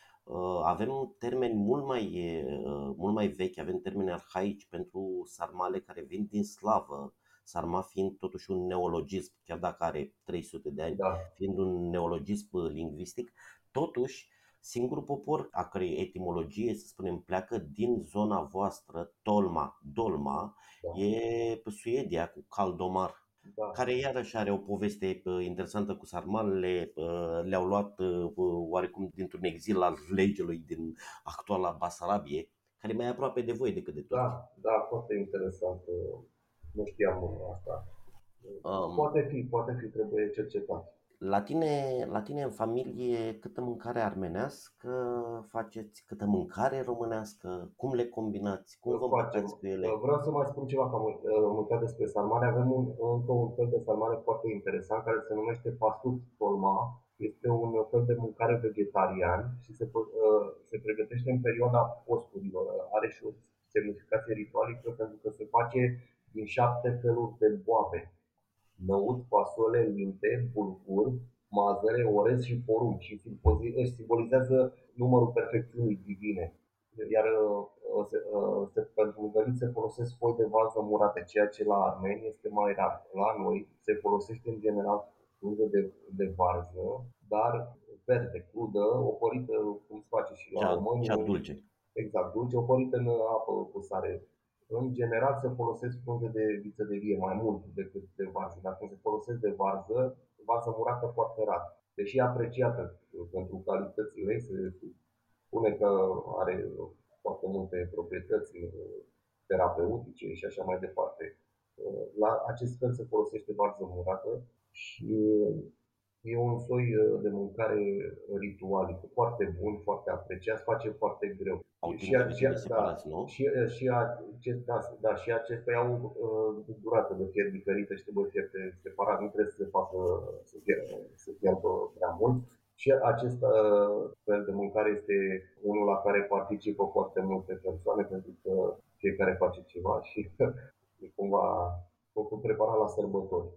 avem termeni mult mai, uh, mult mai vechi, avem termeni arhaici pentru sarmale care vin din slavă, sarma fiind totuși un neologism, chiar dacă are 300 de ani, Da. fiind un neologism lingvistic, totuși singurul popor a cărei etimologie, să spunem, pleacă din zona voastră, Tolma, Dolma, Da. e Suedia cu Caldomar, Da. care iarăși are o poveste uh, interesantă cu sarmalele, uh, le-au luat uh, oarecum dintr-un exil al legelui din actuala Basarabie, care e mai aproape de voi decât de tot. Da, da, foarte interesant. Nu știam asta. Um, Poate fi, poate fi, trebuie cercetat. La tine, la tine în familie câtă mâncare armenească faceți, câtă mâncare românească, cum le combinați, cum vă împăcați cu ele? Vreau să mai spun ceva, că am uit- am uitat despre salmane. Avem un, încă un fel de salmane foarte interesant care se numește pastut tolma. Este un fel de mâncare vegetarian și se, pro- uh, se pregătește în perioada posturilor. Are și o semnificație ritualică pentru că se face din șapte feluri de boabe. Năut, fasole, linte, bulgur, mazăre, orez și porumb și simpozi- își simbolizează numărul perfecțiunii divine. Iar uh, se, uh, se, pentru mâncăriți se folosesc foi de varză murate, ceea ce la armeni este mai rar. La noi se folosește în general frunză de, de varză, dar verde, crudă, oporită, cum se face și la Cea, români. cea dulce. Exact, dulce, oporită în apă cu sare. În general se folosesc frunze de viță de vie mai mult decât de varză, dar când se folosesc de varză, varză murată foarte rar. Deși e apreciată pentru calitățile, ei, se spune că are foarte multe proprietăți terapeutice și așa mai departe. La acest fel se folosește varză murată și e un soi de mâncare ritualică, foarte bun, foarte apreciat, face foarte greu. Au Și, timp aceea, de da, separați, nu? și, și, acest, da, da, și acestea au uh, durată de fier diferită și trebuie fierte separat, nu trebuie să se facă să, fie, să fiarbă prea mult. Și acest uh, fel de mâncare este unul la care participă foarte multe persoane pentru că fiecare face ceva și (laughs) e cumva făcut preparat la sărbători.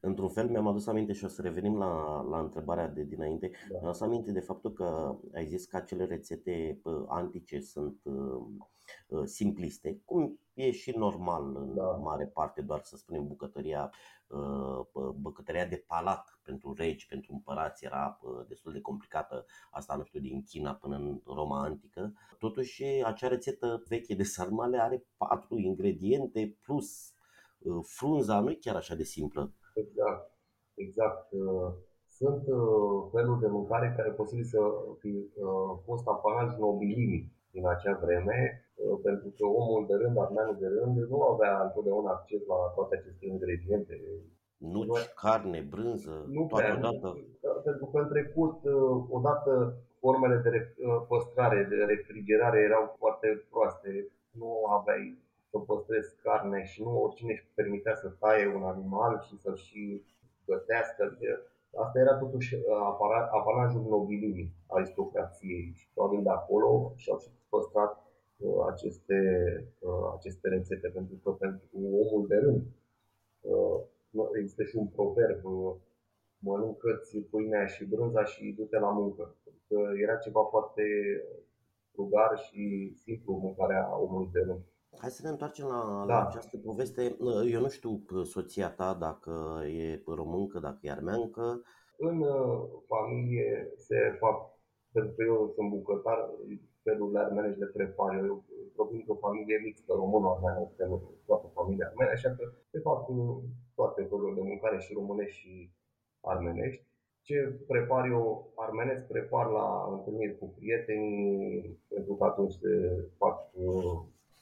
Într-un fel mi-am adus aminte și o să revenim la, la întrebarea de dinainte. Da. Mi-am adus aminte de faptul că ai zis că acele rețete uh, antice sunt uh, uh, simpliste, cum e și normal în Da. mare parte, doar să spunem bucătăria, uh, bucătăria de palat pentru regi, pentru împărați era uh, destul de complicată, asta nu știu, din China până în Roma antică. Totuși acea rețetă veche de sarmale are patru ingrediente plus uh, frunza, nu e chiar așa de simplă. Exact, exact. Uh, Sunt uh, feluri de mâncare care posibil să fi uh, fost apanaj nobilimii din acea vreme, uh, pentru că omul de rând, armeanul de rând, nu avea întotdeauna acces la toate aceste ingrediente. Nuci, carne, brânză, Nu toate prea, odată. nu- pentru că în trecut, uh, odată, formele de re- uh, păstrare, de refrigerare erau foarte proaste. Nu aveai să păstrezi carne și nu oricine își permitea să taie un animal și să-l și gătească. Adică Asta era totuși uh, apara- apanajul nobilimii, aristocrației și probabil de acolo și-au și păstrat uh, aceste, uh, aceste rețete, pentru că pentru omul de rând uh, nu- există și un proverb, uh, mănâncă-ți pâinea și brânza și du-te la muncă. Pentru că era ceva foarte frugar și simplu mâncarea omului de rând. Hai să ne întoarcem la, Da. la această poveste. Eu nu știu p- soția ta dacă e româncă, dacă e armeancă. În uh, familie se fac, pentru că eu sunt bucătar, felurile armenești le prepar. Eu provin de o familie mixtă, română-armeană, toată familia armenă, așa că se fac uh, toate felurile de mâncare și românești și armenești. Ce prepar eu armenesc, prepar la întâlniri cu prietenii, pentru că atunci se fac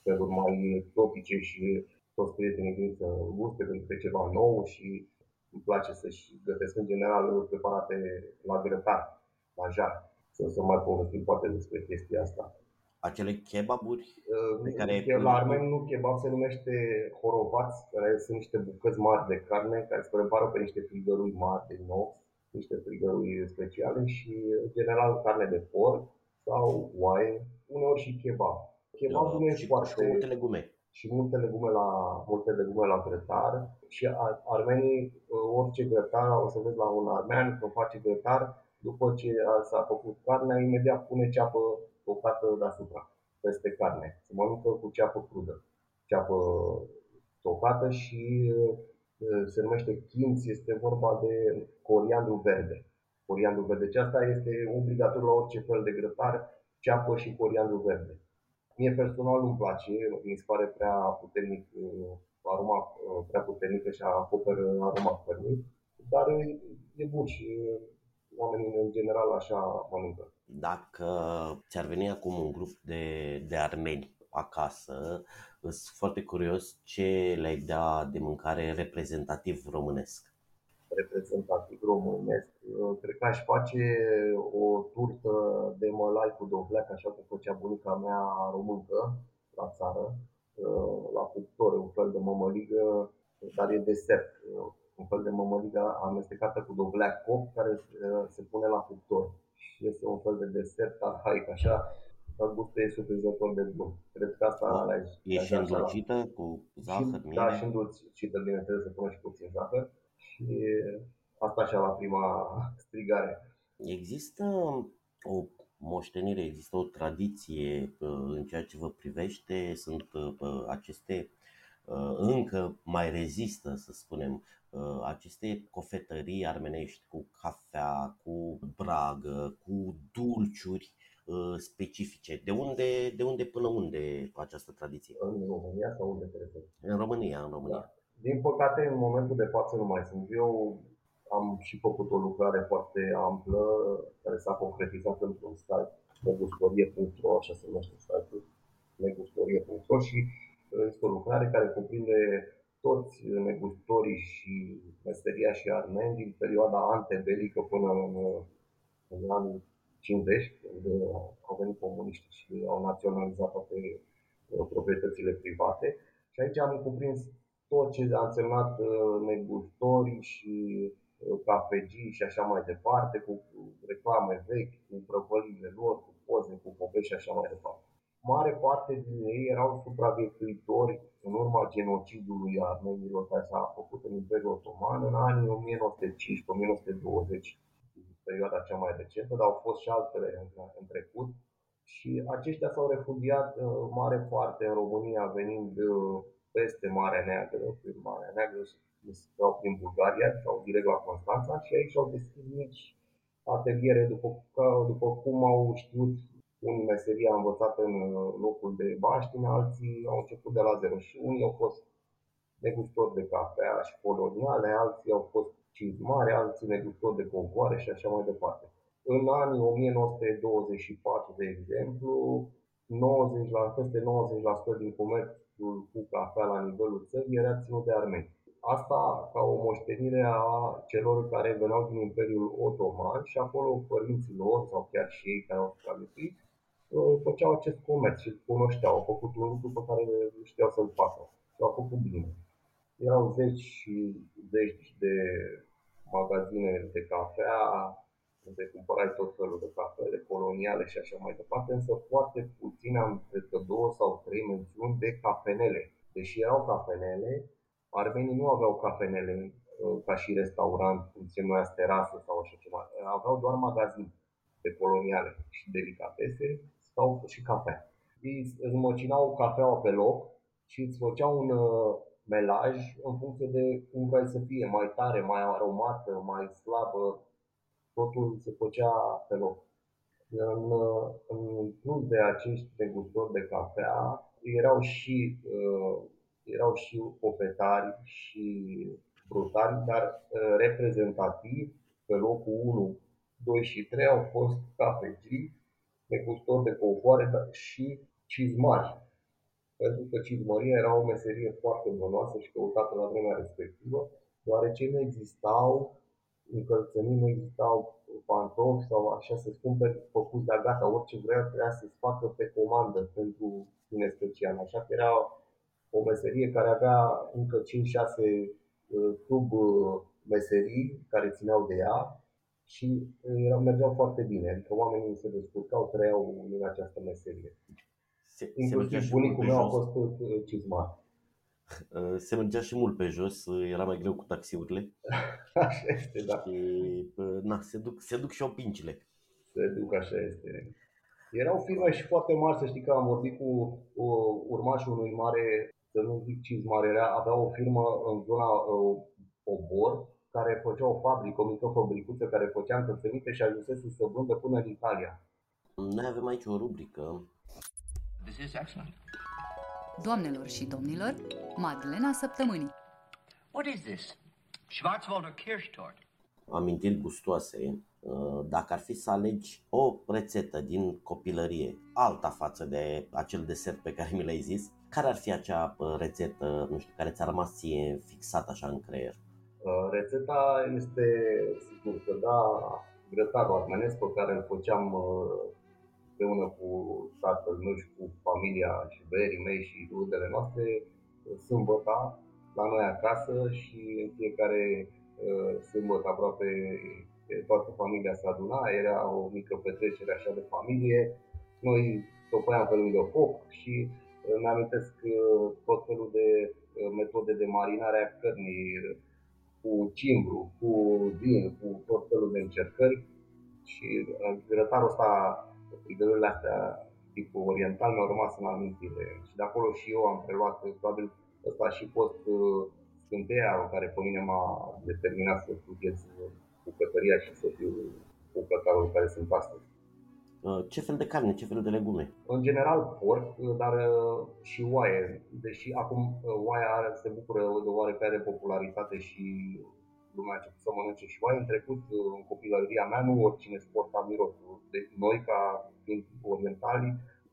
uh, feluri mai exotice și toți prietenii vin să guste pentru că e ceva nou și îmi place să-și gătesc în general preparate la grătar, la jar. Să, să mai povestim poate despre chestia asta. Acele kebaburi Pe Uh, care- La armeni nu kebab se numește horovați, care sunt niște bucăți mari de carne care se prepară pe niște frigărui mari din nou, niște frigărui speciale și în general carne de porc sau oaie, uneori și kebab. Kebabul nu e și, și foarte... cu multe legume. și multe legume la, multe legume la grătar și armenii, uh, orice grătar, o să vezi la un armean când face grătar, după ce s-a făcut carnea, imediat pune ceapă tocată deasupra, peste carne. Se mănâncă cu ceapă crudă, ceapă tocată și uh, se numește chinț, este vorba de coriandru verde. Coriandru verde. Deci asta este obligatoriu la orice fel de grătar, ceapă și coriandru verde. Mie personal nu-mi place, mi se pare prea puternic, uh, aroma uh, prea puternică și acoperă aroma cărnii, dar e bun și uh, oamenii în general așa mănâncă. Dacă ți-ar veni acum un grup de, de armeni acasă, sunt foarte curios ce le-ai da de mâncare reprezentativ românesc reprezentativ românesc. Cred că aș face o turtă de mălai cu dovleac, așa cum făcea bunica mea româncă la țară, la cuptor, un fel de mămăligă, dar e desert, un fel de mămăligă amestecată cu dovleac copt care se pune la cuptor. Și este un fel de desert arhaic, așa, dar gustul e surprinzător de bun. Cred că asta da. E și îndulcită cu zahăr, și, Da, și îndulcită, bineînțeles, să pună și puțin zahăr și asta așa la prima (laughs) strigare. Există o moștenire, există o tradiție în ceea ce vă privește, sunt aceste încă mai rezistă, să spunem, aceste cofetării armenești cu cafea, cu bragă, cu dulciuri specifice. De unde, de unde până unde această tradiție? În România sau unde trebuie? În România, în România. Da. Din păcate, în momentul de față nu mai sunt. Eu am și făcut o lucrare foarte amplă care s-a concretizat într-un site negustorie.ro, așa se numește site-ul, negustorie.ro și uh, este o lucrare care cuprinde toți negustorii și meseria și armeni din perioada antebelică până în, în anii 50, când au venit comuniști și au naționalizat toate uh, proprietățile private. Și aici am cuprins tot ce a însemnat uh, negustori și uh, cafegii și așa mai departe, cu reclame vechi, cu prăvălile lor, cu poze, cu povești și așa mai departe. Mare parte din ei erau supraviețuitori în urma genocidului armenilor care s-a făcut în Imperiul Otoman în anii 1915-1920, perioada cea mai recentă, dar au fost și altele în, în trecut. Și aceștia s-au refugiat în uh, mare parte în România, venind peste Marea Neagră, prin Marea Neagră sau prin Bulgaria sau direct la Constanța și aici au deschis mici ateliere după, după cum au știut unii meseria învățată în locul de baștină, alții au început de la zero și unii au fost negustori de cafea și coloniale, alții au fost cizmare, alții negustori de covoare și așa mai departe. În anii 1924, de exemplu, 90 la, peste 90% din comerț cu cafea la nivelul țării era ținut de armeni. Asta ca o moștenire a celor care veneau din Imperiul Otoman și acolo părinții lor sau chiar și ei care au supraviețuit uh, făceau acest comerț și cunoșteau, au făcut un lucru pe care știau să-l facă și au făcut bine. Erau zeci și zeci de magazine de cafea, unde cumpărai tot felul de cafele coloniale și așa mai departe, însă foarte puțin am, cred că două sau trei mențiuni de cafenele. Deși erau cafenele, armenii nu aveau cafenele uh, ca și restaurant, cum se numea terasă sau așa ceva. Aveau doar magazin de coloniale și delicatese sau și cafea. Ei îți măcinau cafeaua pe loc și îți făceau un uh, melaj în funcție de cum vrei să fie, mai tare, mai aromată, mai slabă, totul se făcea pe loc. În, în plus de acești degustori de cafea, erau și, uh, erau și opetari și brutari, dar uh, reprezentativ pe locul 1, 2 și 3 au fost cafegii, degustori de covoare și cizmari. Pentru că cizmăria era o meserie foarte bunoasă și căutată la vremea respectivă, deoarece nu existau încălțămini, nu existau pantofi sau așa să spun pe făcut de gata, orice vrea trebuia să-ți facă pe comandă pentru tine special. Așa că era o meserie care avea încă 5-6 uh, sub uh, meserii care țineau de ea și uh, mergeau foarte bine, adică oamenii se descurcau, trăiau în această meserie. Se, se Inclusiv mergea și bunicul mult pe meu a jos. fost uh, cizmat. (laughs) Uh, Se mergea și mult pe jos, uh, era mai greu cu taxiurile. (laughs) Așa este, da. Și, uh, na, se duc, se duc și opincile. Se duc, așa este. Erau firme și foarte mari, să știi că am vorbit cu uh, urmașul unui mare, să nu zic cizmar, era, avea o firmă în zona uh, Obor, care făcea o fabrică, o mică fabricuță care făcea încălțăminte și ajunsese să vândă până în Italia. Noi avem aici o rubrică This is excellent. Doamnelor și domnilor, Madlena Săptămânii. What is this? Schwarzwälder Kirschtort. amintiri gustoase, uh, dacă ar fi să alegi o rețetă din copilărie, alta față de acel desert pe care mi l-ai zis, care ar fi acea uh, rețetă, nu știu, care ți-a rămas ție fixat așa în creier? Uh, Rețeta este, sigur că da, grătarul armenesc pe care îl făceam uh, împreună cu tatăl meu și cu familia și berii mei și rudele noastre uh, sâmbăta la noi acasă și în fiecare uh, sâmbătă aproape eh, toată familia se aduna, era o mică petrecere așa de familie. Noi topăiam pe lângă foc și uh, îmi amintesc uh, tot felul de uh, metode de marinare a cărnii, cu cimbru, cu vin, cu tot felul de încercări și uh, grătarul ăsta, frigărurile astea tipul oriental mi-au rămas în amintire și de acolo și eu am preluat, probabil ăsta a și fost uh, scânteia care pe mine m-a determinat să studiez bucătăria și să fiu bucătarul care sunt astăzi. Uh, Ce fel de carne, ce fel de legume? În general porc, dar uh, și oaie, deși acum uh, oaia are, se bucură de oarecare popularitate și lumea a început să mănânce și oaie. În trecut, uh, în copilăria mea, nu oricine suporta mirosul. Deci noi, ca fiind orientali,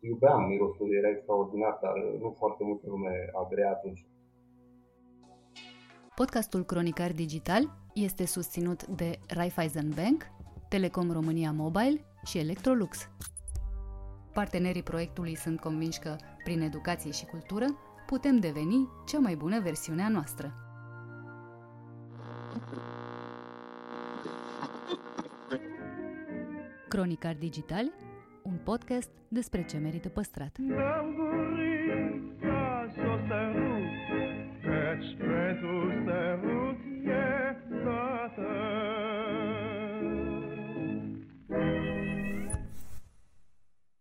iubeam mirosul, era extraordinar, dar uh, nu foarte multă lume a grea atunci. Podcastul Cronicar Digital este susținut de Raiffeisen Bank, Telecom România Mobile și Electrolux. Partenerii proiectului sunt convinși că, prin educație și cultură, putem deveni cea mai bună versiunea noastră. Cronicar Digital, un podcast despre ce merită păstrat. Căci pentru